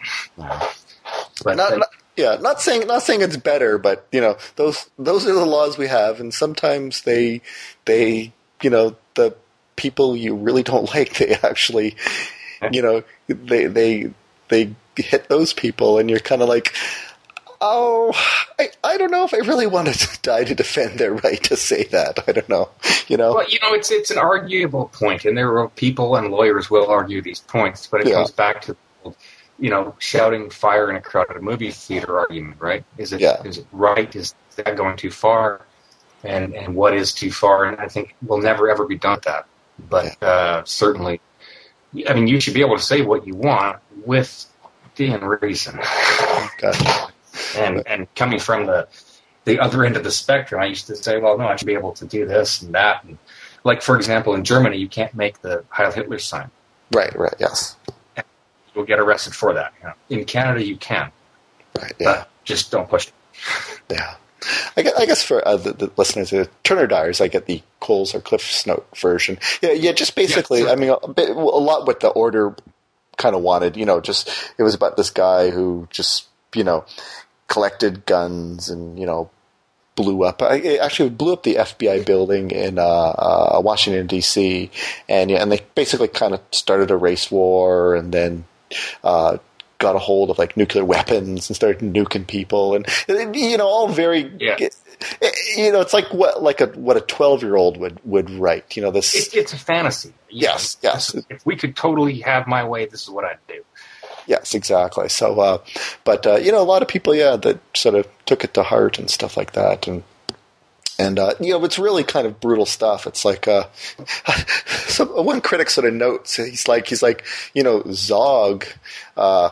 But Not, uh, not, yeah, not saying not saying it's better, but you know those those are the laws we have, and sometimes they they you know the people you really don't <laughs> like they actually you know they they they hit those people, and you're kind of like. Oh, I, I don't know if I really want to <laughs> die to defend their right to say that. I don't know. You know? well, you know, it's it's an arguable point, and there are people and lawyers will argue these points, but it Yeah. comes back to you know shouting fire in a crowded movie theater argument, right? Is it is Yeah. it right? Is that going too far? And and what is too far? And I think we'll never ever be done with that. But uh, certainly, I mean, you should be able to say what you want within reason. Gotcha. and and coming from the the other end of the spectrum, I used to say, well, no, I should be able to do this and that. And like for example, in Germany, you can't make the Heil Hitler sign. Right, right, yes. You'll get arrested for that. You know. In Canada, you can, Right, yeah. but just don't push it. Yeah. I guess, I guess for uh, the, the listeners, uh, Turner Diaries, I get the Coles or Cliff's Note version. Yeah, yeah. Just basically, sure. I mean, a, bit, a lot what the order kind of wanted. You know, just it was about this guy who just you know collected guns and you know blew up. It actually blew up the FBI building in uh, uh, Washington D.C. and yeah, and they basically kind of started a race war and then. Uh, got a hold of like nuclear weapons and started nuking people and you know all very Yeah. You know it's like what like a what a 12 year old would would write you know this it it's a fantasy. Yes, know, yes. If we could totally have my way, this is what I'd do. yes exactly so uh but uh you know a lot of people yeah that sort of took it to heart and stuff like that and and uh, you know it's really kind of brutal stuff. It's like uh, <laughs> so one critic sort of notes he's like he's like you know Zog, uh,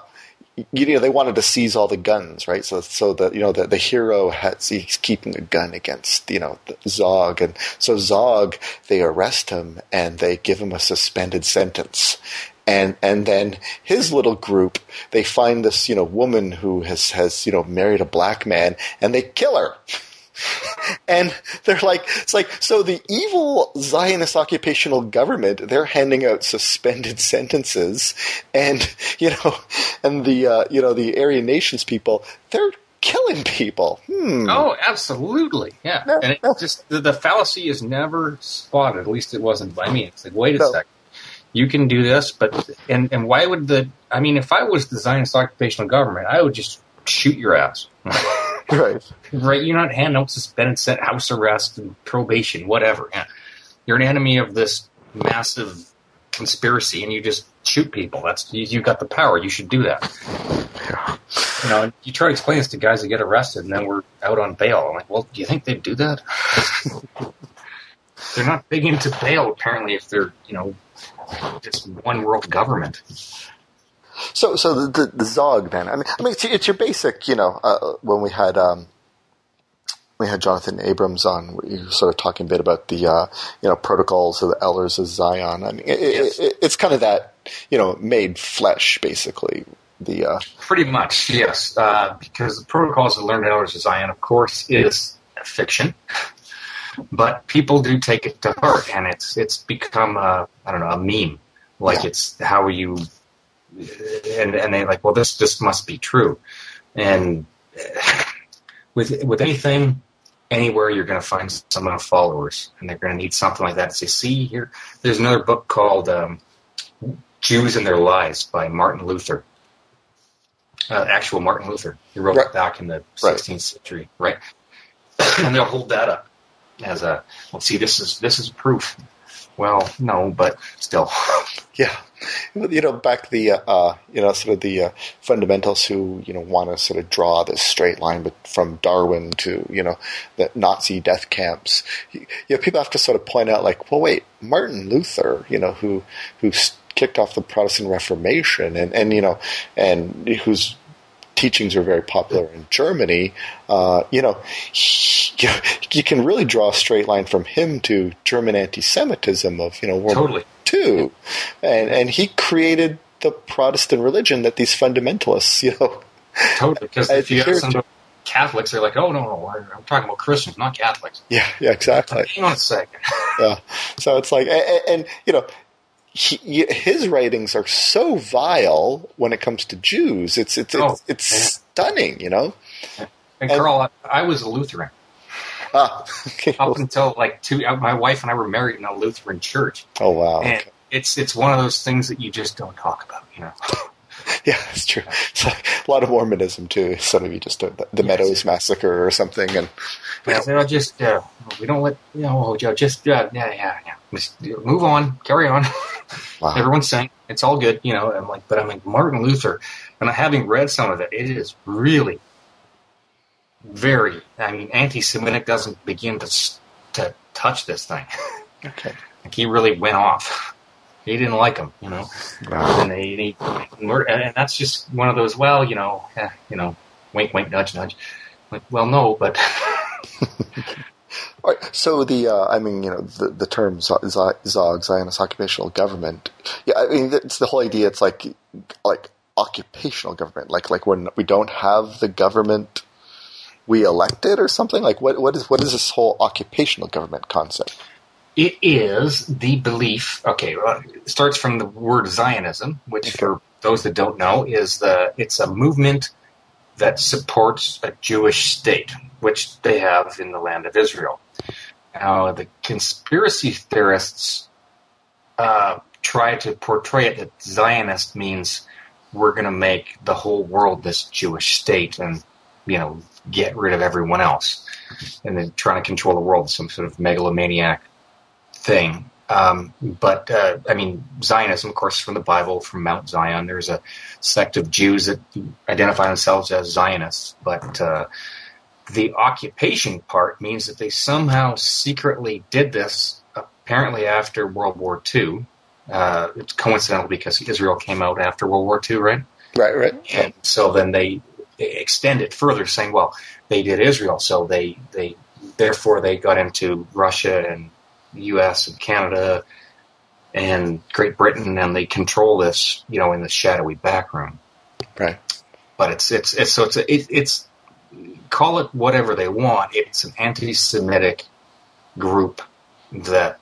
you know they wanted to seize all the guns, right? So so the you know the, the hero has he's keeping a gun against you know Zog, and so Zog they arrest him and they give him a suspended sentence. And and then his little group, they find this you know woman who has has you know married a black man, and they kill her <laughs> <laughs> and they're like it's like so the evil zionist occupational government they're handing out suspended <laughs> sentences and you know and the uh, you know the aryan nations people they're killing people hmm. Oh, absolutely, yeah. No, and it no. just the, the fallacy is never spotted. At least it wasn't by me. It's like, wait a No. second, you can do this, but and and why would the? I mean, if I was the Zionist occupational government, I would just shoot your ass. <laughs> right right? You're not handing out suspended sent house arrest and probation, whatever. You're an enemy of this massive conspiracy, and you just shoot people. That's you, you've got the power. You should do that. You know, you try to explain this to guys that get arrested, and then we're out on bail. I'm like, well, do you think they'd do that? <laughs> they're not big into bail, apparently, if they're you know just one world government. So so the, the, the zog then i mean i mean it's, it's your basic you know uh, when we had um we had Jonathan Abrams on. We were sort of talking a bit about the uh, you know protocols of the elders of Zion. I mean, it, Yes. it, it's kind of that you know made flesh, basically. The uh, Pretty much, yes. Uh, because the protocols of learned elders of Zion, of course, is fiction, but people do take it to heart, and it's it's become a I don't know a meme. Like it's how you and and they like, well, this this must be true, and with with anything. Anywhere you're going to find some amount of followers, and they're going to need something like that. Say, see here, there's another book called um, "Jews and Their Lies" by Martin Luther uh, actual Martin Luther. He wrote Right. it back in the Right. 16th century, right? <clears throat> and they'll hold that up as a well. See, this is this is proof. Well, no, but still, <laughs> Yeah, you know, back the uh, you know sort of the uh, fundamentals who you know want to sort of draw this straight line, from Darwin to you know the Nazi death camps, you know, people have to sort of point out like, well, wait, Martin Luther, you know, who who kicked off the Protestant Reformation, and and you know, and whose teachings are very popular in Germany, uh, you know, he, <laughs> you can really draw a straight line from him to German anti-Semitism of you know World Totally. War II, and and he created the Protestant religion that these fundamentalists, <laughs> you know, Totally, because if you some Catholics, they're like, "Oh no, no, I'm talking about Christians, not Catholics." yeah, yeah, exactly. <laughs> Hang on a second. yeah. So it's like, and, and you know, he, his writings are so vile when it comes to Jews. It's it's it's, Oh, it's yeah. stunning, you know. And And- Karl, I, I was a Lutheran Ah, <laughs> okay. up until like two. uh, My wife and I were married in a Lutheran church, Oh wow. and Okay. it's it's one of those things that you just don't talk about, you know. <laughs> Yeah, that's true. It's like a lot of Mormonism too. Sort of you just uh, the, Yes. Meadows massacre or something, and said, "Oh, just uh, we don't let you know, oh, Joe, just uh, yeah, yeah, yeah, just move on, carry on." <laughs> wow. Everyone's saying it's all good, you know. I'm like, but I'm like Martin Luther, and having read some of it, it is really very. I mean, anti-Semitic doesn't begin to to touch this thing. <laughs> Okay. Like he really went off. He didn't like him, you know, Wow. and they, they and that's just one of those. Well, you know, eh, you know, wink, wink, nudge, nudge. Like, well, no, but <laughs> right, so the uh, I mean, you know, the the term Zog Zionist occupational government. Yeah, I mean, it's the whole idea. It's like like occupational government, like like when we don't have the government we elected or something. Like what what is what is this whole occupational government concept? It is the belief. Okay, well, it starts from the word Zionism, which, for those that don't know, is the it's a movement that supports a Jewish state, which they have in the land of Israel. Now, the conspiracy theorists uh, try to portray it that Zionist means we're going to make the whole world this Jewish state and you know get rid of everyone else, and then trying to control the world, some sort of megalomaniac thing. Um, but uh, I mean, Zionism, of course, from the Bible, from Mount Zion. There's a sect of Jews that identify themselves as Zionists, but uh, the occupation part means that they somehow secretly did this. Apparently, after World War II, uh, it's coincidental because Israel came out after World War II, right? Right, right. And so then they extend it further, saying, well, they did Israel, so they they therefore they got into Russia and U.S. and Canada and Great Britain, and they control this, you know, in the shadowy backroom. Right. But it's it's it's so it's a, it, it's call it whatever they want. It's an anti-Semitic group that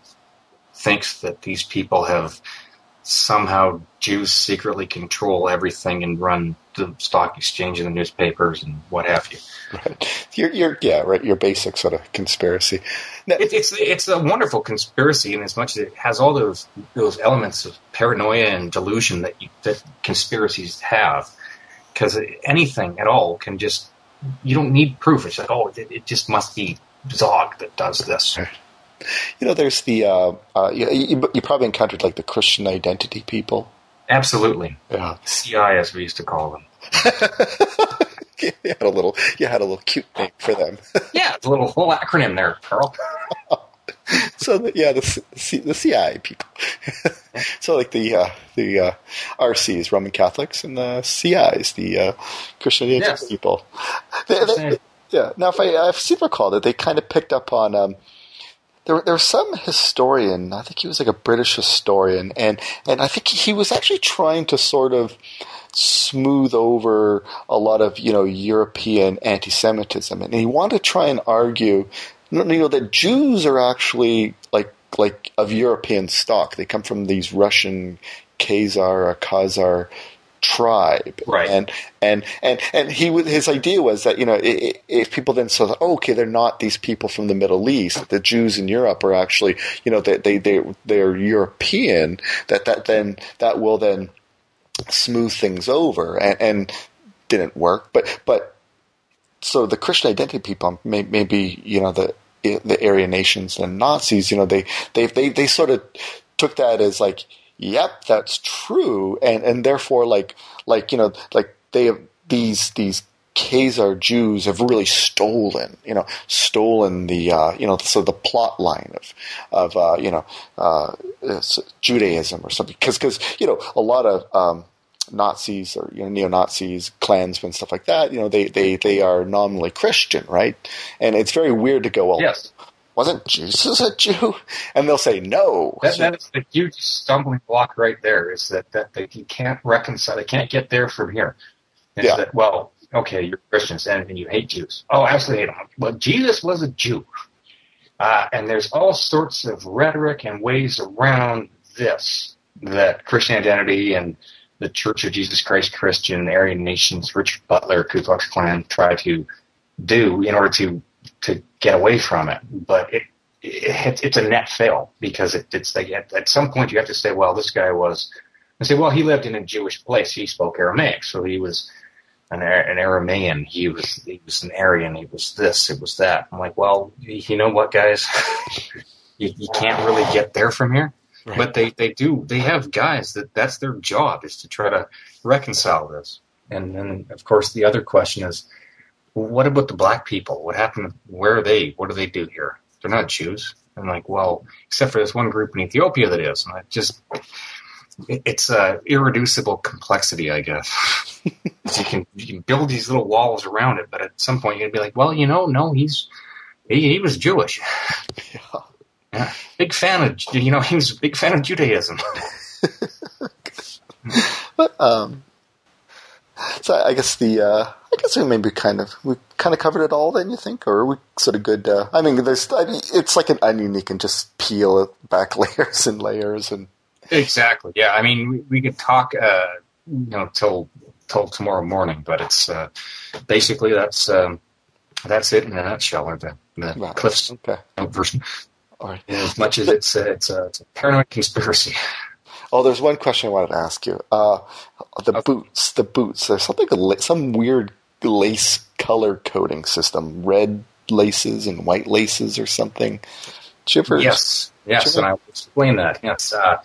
thinks that these people have somehow Jews secretly control everything and run the stock exchange and the newspapers and what have you. Right. Your, your, yeah, right. Your basic sort of conspiracy. Now, It, it's it's a wonderful conspiracy in as much as it has all those those elements of paranoia and delusion that you, that conspiracies have. Because anything at all can just you don't need proof. It's like oh, it, it just must be Zog that does this. You know, there's the uh, uh, you, you, you probably encountered like the Christian identity people. Absolutely, Yeah. CI as we used to call them. <laughs> you had a little, you had a little cute name for them. <laughs> Yeah, it's a little whole acronym there, Karl. <laughs> so the, yeah, the C- C- the CI people. so like the uh, the uh, RCs, Roman Catholics, and the CIs, the uh, Christian identity Yes. people. They- they- Same. yeah. Now, if I I seem to recall that they kind of picked up on. Um, there, there was some historian. I think he was like a British historian, and and I think he was actually trying to sort of smooth over a lot of you know European anti-Semitism, and he wanted to try and argue, you know, that Jews are actually like like of European stock. They come from these Russian Khazar or Khazar tribe, Right. And and and and he was his idea was that you know if people then saw oh, okay they're not these people from the Middle East the Jews in Europe are actually you know they they they they're European that that then that will then smooth things over and, and didn't work but but so the Christian identity people may, maybe you know the the Aryan nations and Nazis you know they they they, they sort of took that as like yep, that's true, and and therefore, like like you know, like they have these these Khazar Jews have really stolen, you know, stolen the, uh, you know, so the plot line of, of, uh, you know, uh, Judaism or something. Cause, cause, you know, a lot of, um, Nazis or you know, neo Nazis, Klansmen, stuff like that. You know, they, they, they are nominally Christian, right? And it's very weird to go, well, yes. Wasn't Jesus a Jew? <laughs> And they'll say no. That, that is the huge stumbling block right there. Is that that they can't reconcile? They can't get there from here. Is Yeah. That, well, okay, you're Christians and, and you hate Jews. Oh, absolutely hate them. Well, Jesus was a Jew. Uh, and there's all sorts of rhetoric and ways around this that Christian identity and the Church of Jesus Christ Christian, Aryan Nations, Richard Butler, Ku Klux Klan try to do in order to to get away from it. But it, it it's a net fail because it, it's like at, at some point you have to say, well, this guy was, and say, well, he lived in a Jewish place. He spoke Aramaic, so he was an, an Aramaean. He was he was an Aryan. He was this. It was that. I'm like, well, you know what, guys, <laughs> you, you can't really get there from here. Right. But they, they do. They have guys that that's their job is to try to reconcile this. And then, of course, the other question is, what about the black people? What happened? Where are they? What do they do here? They're not Jews. I'm like, well, except for this one group in Ethiopia that is. And I just, it's a irreducible complexity, I guess. <laughs> you can you can build these little walls around it, but at some point you're gonna be like, well, you know, no, he's he, he was Jewish. Yeah. Yeah. Big fan of you know he was a big fan of Judaism. <laughs> But, um, so I guess the uh, I guess we maybe kind of we kind of covered it all. Then you think, or are we sort of good? Uh, I mean, there's I mean, it's like an onion. You can just peel it back <laughs> layers and layers, and Exactly. Yeah. I mean, we, we could talk, uh, you know, till till tomorrow morning, but it's uh, basically that's um, that's it in a nutshell, or the, the Right. Cliff's okay, version. all right. As much as it's a, it's a, it's a paranoid conspiracy. <laughs> Oh, there's one question I wanted to ask you. Uh, the Okay. boots, the boots. There's something some weird lace color coding system, red laces and white laces or something. Ever? Yes. Yes, Sure. and I will explain that. Yes. Uh,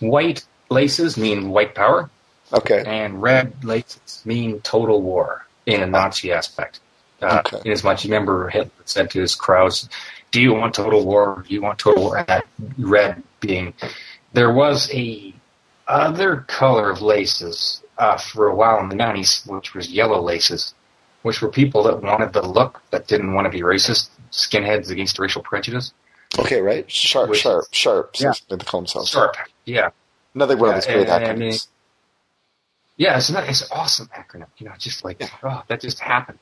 white laces mean white power, Okay. and red laces mean total war in a Nazi aspect. Uh, Okay. In as much, remember Hitler said to his crowds, "Do you want total war? Do you want total war?" And that red being, there was a other color of laces uh, for a while in the nineties, which was yellow laces, which were people that wanted the look but didn't want to be racist, skinheads against racial prejudice. Okay. Right. Sharp. Which- sharp. Sharp. Yeah. They call themselves. Sharp, yeah. Another one of Yeah, those great and acronyms. Yeah, it's not, it's an awesome acronym. You know, just like oh, that just happened,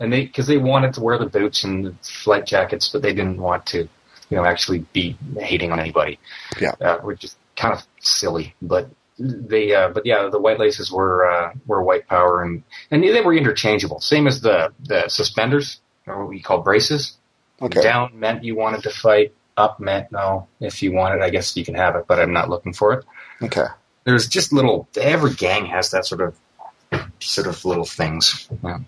and they because they wanted to wear the boots and the flight jackets, but they didn't want to, you know, actually be hating on anybody. Yeah. uh, which is kind of silly, but they, uh, but yeah, the white laces were uh, were white power, and and they were interchangeable, same as the the suspenders or what we call braces. Okay. Down meant you wanted to fight. Up meant no. If you want it, I guess you can have it, but I'm not looking for it Okay. there's just little every gang has that sort of sort of little things yeah.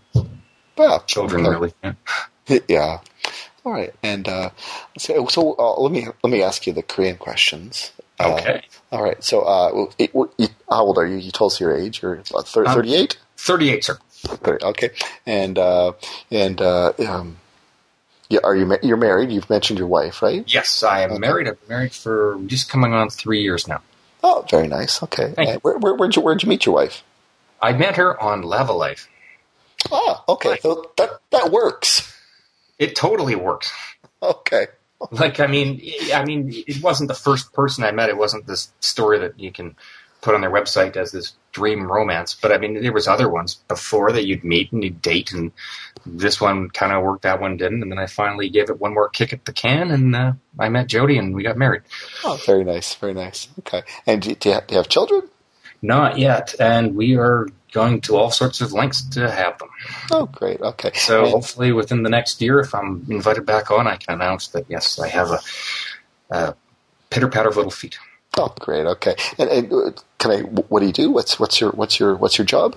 Well, children okay. really <laughs> yeah. Yeah. All right. And uh, so, so uh, let me let me ask you the Korean questions. Uh, okay all right. So, uh, it, how old are you? You told us your age. You're about thir- 38? 38 sir 30, okay. And uh, and uh, um, yeah, are you ma- you're married? You've mentioned your wife, right? yes i am Okay. married i've been married for just coming on three years now Oh, very nice. Okay. Uh, where, where, where'd you where'd you meet your wife? i met her on Lavalife Ah, okay. So that that works. It totally works Okay. like i mean i mean it wasn't the first person i met it wasn't this story that you can put on their website as this dream romance but i mean there was other ones before that you'd meet and you'd date and this one kind of worked that one didn't and then i finally gave it one more kick at the can and uh, i met jody and we got married Oh, very nice. Very nice. Okay. And do, do, you, have, do you have children? not yet and we are going to all sorts of lengths to have them Oh, great. Okay. so And- hopefully within the next year if i'm invited back on i can announce that yes i have a, a pitter patter of little feet Oh, great. Okay. And, and uh, can I? What do you do? What's what's your what's your what's your job?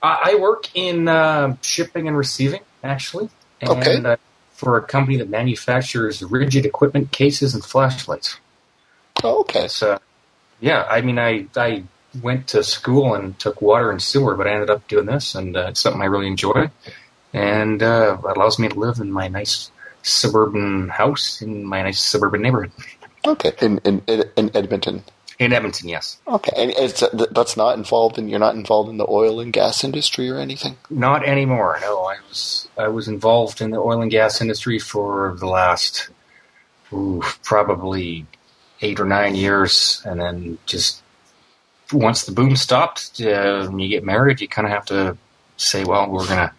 I I work in uh, shipping and receiving, actually, and Okay. uh, for a company that manufactures rigid equipment cases and flashlights. Oh, okay. Uh, Yeah, I mean, I I went to school and took water and sewer, but I ended up doing this, and uh, it's something I really enjoy, and uh, it allows me to live in my nice suburban house in my nice suburban neighborhood Okay, in in in Edmonton. in Edmonton. Yes, Okay, and it's that's not involved in you're not involved in the oil and gas industry or anything. not anymore. No, I was I was involved in the oil and gas industry for the last ooh, probably eight or nine years, and then just once the boom stopped, uh, when you get married, you kind of have to say, well, we're gonna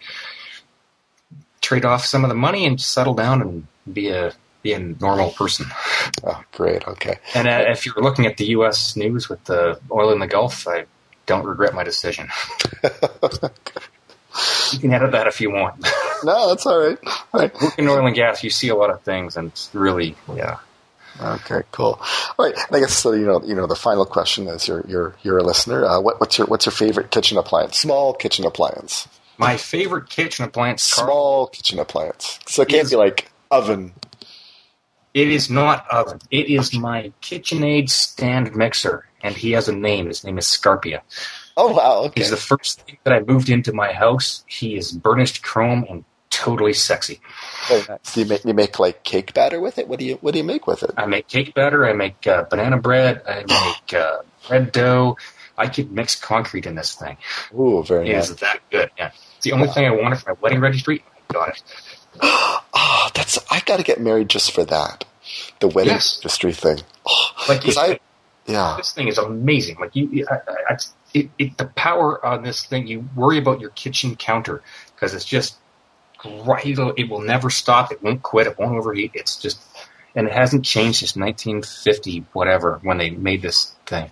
trade off some of the money and settle down and be a be a normal person. <laughs> Oh, great. Okay. And uh, if you're looking at the U.S. news with the oil in the Gulf, I don't regret my decision. <laughs> you can edit that if you want. no, that's all right. All right. in oil and gas, you see a lot of things, and it's really, yeah. Okay, cool. All right. And I guess so. You know, you know, the final question is: you're you're you're a listener. Uh, what, what's your what's your favorite kitchen appliance? Small kitchen appliance. My favorite kitchen appliance, Karl, Small kitchen appliance. So it can't Is- be like oven. it is not oven. It is my KitchenAid stand mixer, and he has a name. His name is Scarpia. Oh wow. Okay. He's the first thing that I moved into my house. He is burnished chrome and totally sexy. Very nice. You make you make like cake batter with it? What do you what do you make with it? I make cake batter. I make uh, banana bread. I make uh, bread dough. I could mix concrete in this thing. Ooh, very It nice. is that good. Yeah. It's the only thing I wanted for my wedding registry. I got it. Oh, <gasps> that's I got to get married just for that. The wedding Yes. industry thing. Oh, Like it- I, yeah. this thing is amazing. Like you, I, I, it, it, the power on this thing. You worry about your kitchen counter because it's just right. It'll, never stop. It won't quit. It won't overheat. It's just, and it hasn't changed since 1950, whatever, when they made this thing.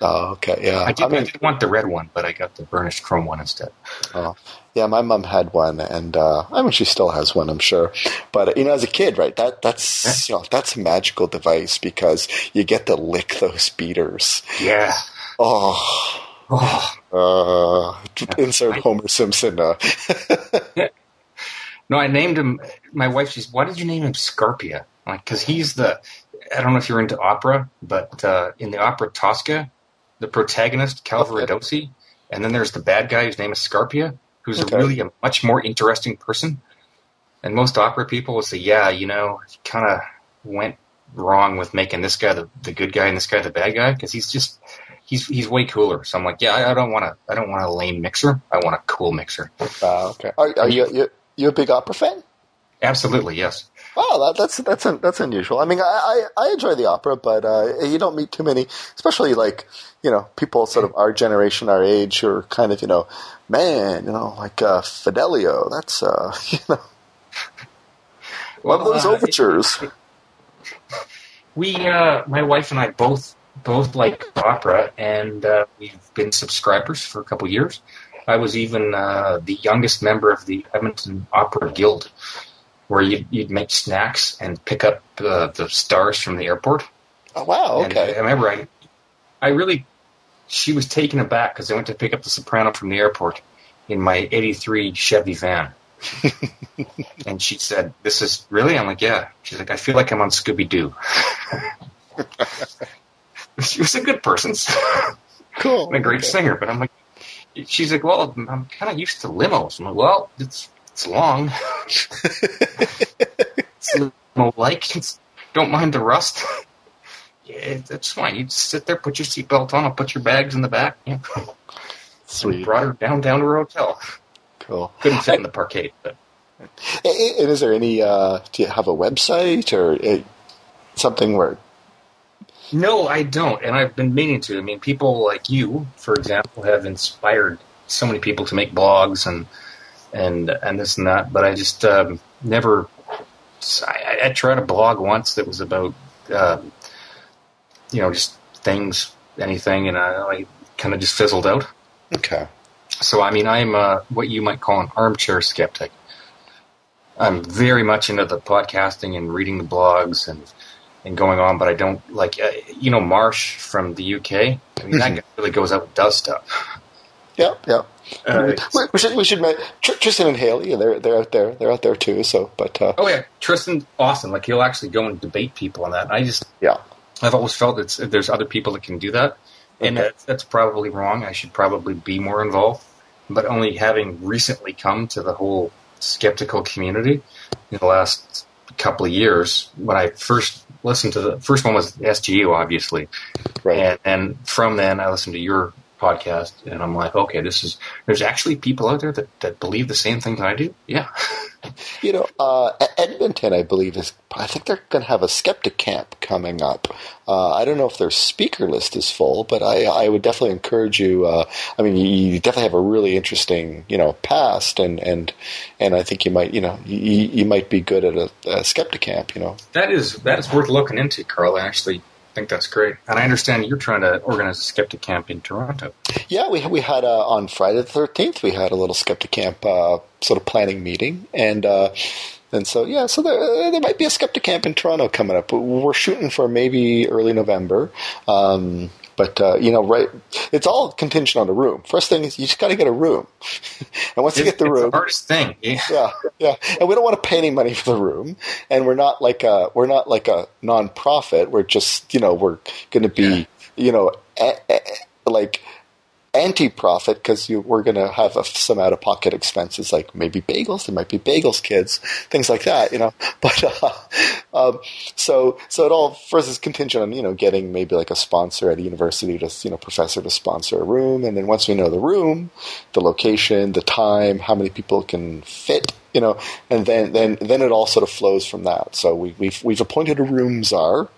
Oh, okay. Yeah. I did, I, I mean, did want the red one, but I got the burnished chrome one instead. Oh, yeah, my mom had one, and uh, I mean, she still has one, I'm sure. But you know, as a kid, right? That that's you know that's a magical device because you get to lick those beaters. Yeah. Oh, Oh. uh, insert Homer Simpson. Uh, No, I named him. My wife, she's, why did you name him Scarpia? Like, because he's the, I don't know if you're into opera, but uh, in the opera Tosca, the protagonist, Cavaradossi, and then there's the bad guy whose name is Scarpia, who's Okay. a really a much more interesting person. And most opera people will say, yeah, you know, he kind of went wrong with making this guy the, the good guy and this guy the bad guy because he's just he's he's way cooler. So I'm like, yeah, I, I don't want to I don't want a lame mixer. I want a cool mixer. uh, okay, are, are you, you you a big opera fan? Absolutely, yes. Wow, that, that's that's un, that's unusual. I mean, I, I, I enjoy the opera, but uh, you don't meet too many, especially like you know people sort of our generation, our age, who are kind of you know, man, you know, like uh, Fidelio. That's uh, <laughs> you know, love those uh, overtures. <laughs> We, uh, my wife and I both both like opera, and uh, we've been subscribers for a couple years. I was even uh, the youngest member of the Edmonton Opera Guild, where you'd, you'd make snacks and pick up uh, the stars from the airport. Oh, wow, And okay. I remember I, I really, she was taken aback because I went to pick up the soprano from the airport in my '83 Chevy van. <laughs> and she said, "This is really." I'm like, "Yeah." She's like, "I feel like I'm on Scooby Doo." <laughs> she was a good person, <laughs> cool. and a great Okay. singer, but I'm like, she's like, "Well, I'm kind of used to limos." I'm like, "Well, it's it's long, <laughs> it's limo like. Don't mind the rust." Yeah, that's fine. You just sit there, put your seatbelt on, I'll put your bags in the back. Yeah. Sweet, Brought her down down to her hotel. cool. Couldn't fit in the parkade, but And is there any? Uh, do you have a website or uh, something where? No, I don't, and I've been meaning to. I mean, people like you, for example, have inspired so many people to make blogs and and and this and that. But I just um, never. I, I tried a blog once that was about, um, you know, just things, anything, and I, I kind of just fizzled out. Okay. So, I mean, I'm uh, what you might call an armchair skeptic. I'm very much into the podcasting and reading the blogs and and going on, but I don't like uh, you know Marsh from the UK. I mean, that guy really goes out and does stuff. Yeah, yeah. Uh, we, we should we should make Tr- Trystan and Hayley. They're they're out there. They're out there too. So, but uh, oh yeah, Trystan, awesome. Like he'll actually go and debate people on that. And I just yeah, I've always felt that there's other people that can do that, and Okay. that's, that's probably wrong. I should probably be more involved. But only having recently come to the whole skeptical community in the last couple of years, when I first listened to the first one was SGU, obviously, Right. and, and from then I listened to your podcast, and I'm like, okay, this is there's actually people out there that, that believe the same thing that I do. Yeah, <laughs> You know, uh, Edmonton, I believe, is. I think they're going to have a skeptic camp coming up. Uh, I don't know if their speaker list is full, but I, I would definitely encourage you. Uh, I mean, you, you definitely have a really interesting, you know, past, and and and I think you might, you know, you, you might be good at a, a skeptic camp. You know, that is that is worth looking into, Karl. Actually think that's great, and I understand you're trying to organize a skeptic camp in Toronto. Yeah, we we had uh, on Friday the thirteenth. We had a little skeptic camp uh, sort of planning meeting, and uh, and so yeah, so there, there might be a skeptic camp in Toronto coming up. We're shooting for maybe early November. Um, but uh, you know, right? It's all contingent on the room. First thing is you just got to get a room, <laughs> and once you get the it's room, the hardest thing. Yeah. <laughs> yeah, yeah, and we don't want to pay any money for the room, and we're not like a we're not like a nonprofit. We're just you know we're going to be Yeah. you know a, a, like anti-profit because we're going to have a, some out-of-pocket expenses like maybe bagels. There might be bagels, kids, things like that, you know. <laughs> But uh, um, so so it all first is contingent on you know getting maybe like a sponsor at a university to you know professor to sponsor a room, and then once we know the room, the location, the time, how many people can fit. You know, and then, then, then it all sort of flows from that. So we, we've we've appointed a room czar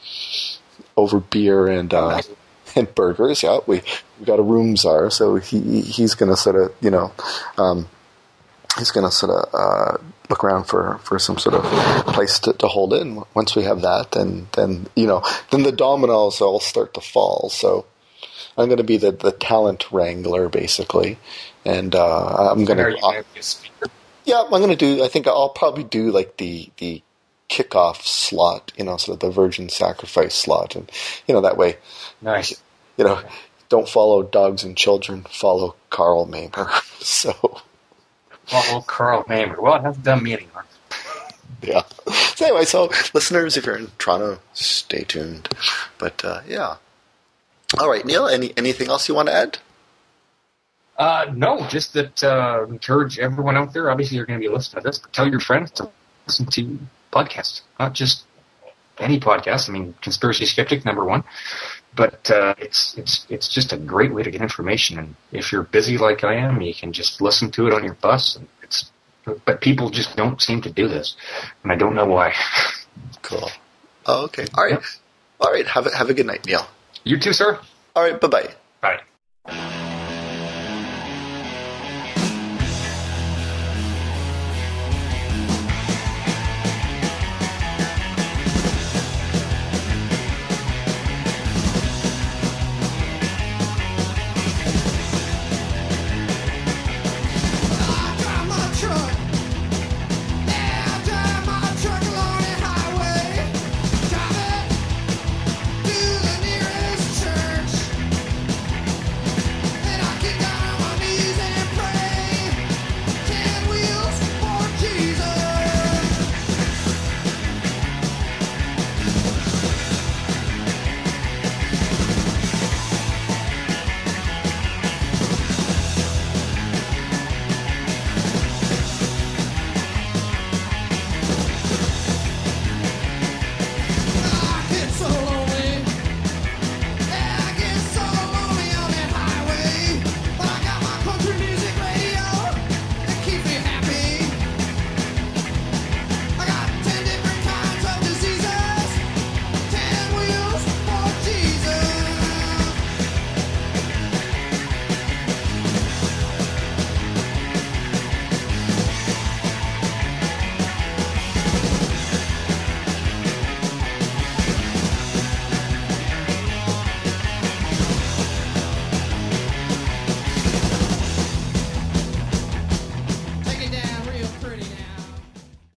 over beer and uh. <laughs> and burgers. Yeah, we we got a room czar, so he he's going to sort of you know um, he's going to sort of uh, look around for, for some sort of place to, to hold it. And once we have that, then then you know then the dominoes all start to fall. So I'm going to be the, the talent wrangler basically, and uh, I'm going to going to be a speaker? yeah I'm going to do. I think I'll probably do like the the kickoff slot, you know, sort of the virgin sacrifice slot, and you know that way Nice. you know, don't follow dogs and children, follow Karl Mamer. <laughs> So, Follow Karl Mamer. Well, I haven't done meeting. Huh? yeah. So anyway, so listeners, if you're in Toronto, stay tuned. But uh, yeah. All right, Neil. Any anything else you want to add? Uh, no, just that uh, encourage everyone out there. Obviously, you're going to be listening to this, but tell your friends to listen to podcasts, not just any podcast. I mean, Conspiracy Skeptic number one, but uh, it's it's it's just a great way to get information. And if you're busy like I am, you can just listen to it on your bus. And it's but people just don't seem to do this, and I don't know why. <laughs> Cool. Oh, okay. All right. Yep. All right. Have a, have a good night, Neil. you too, sir. All right. Bye bye. Bye.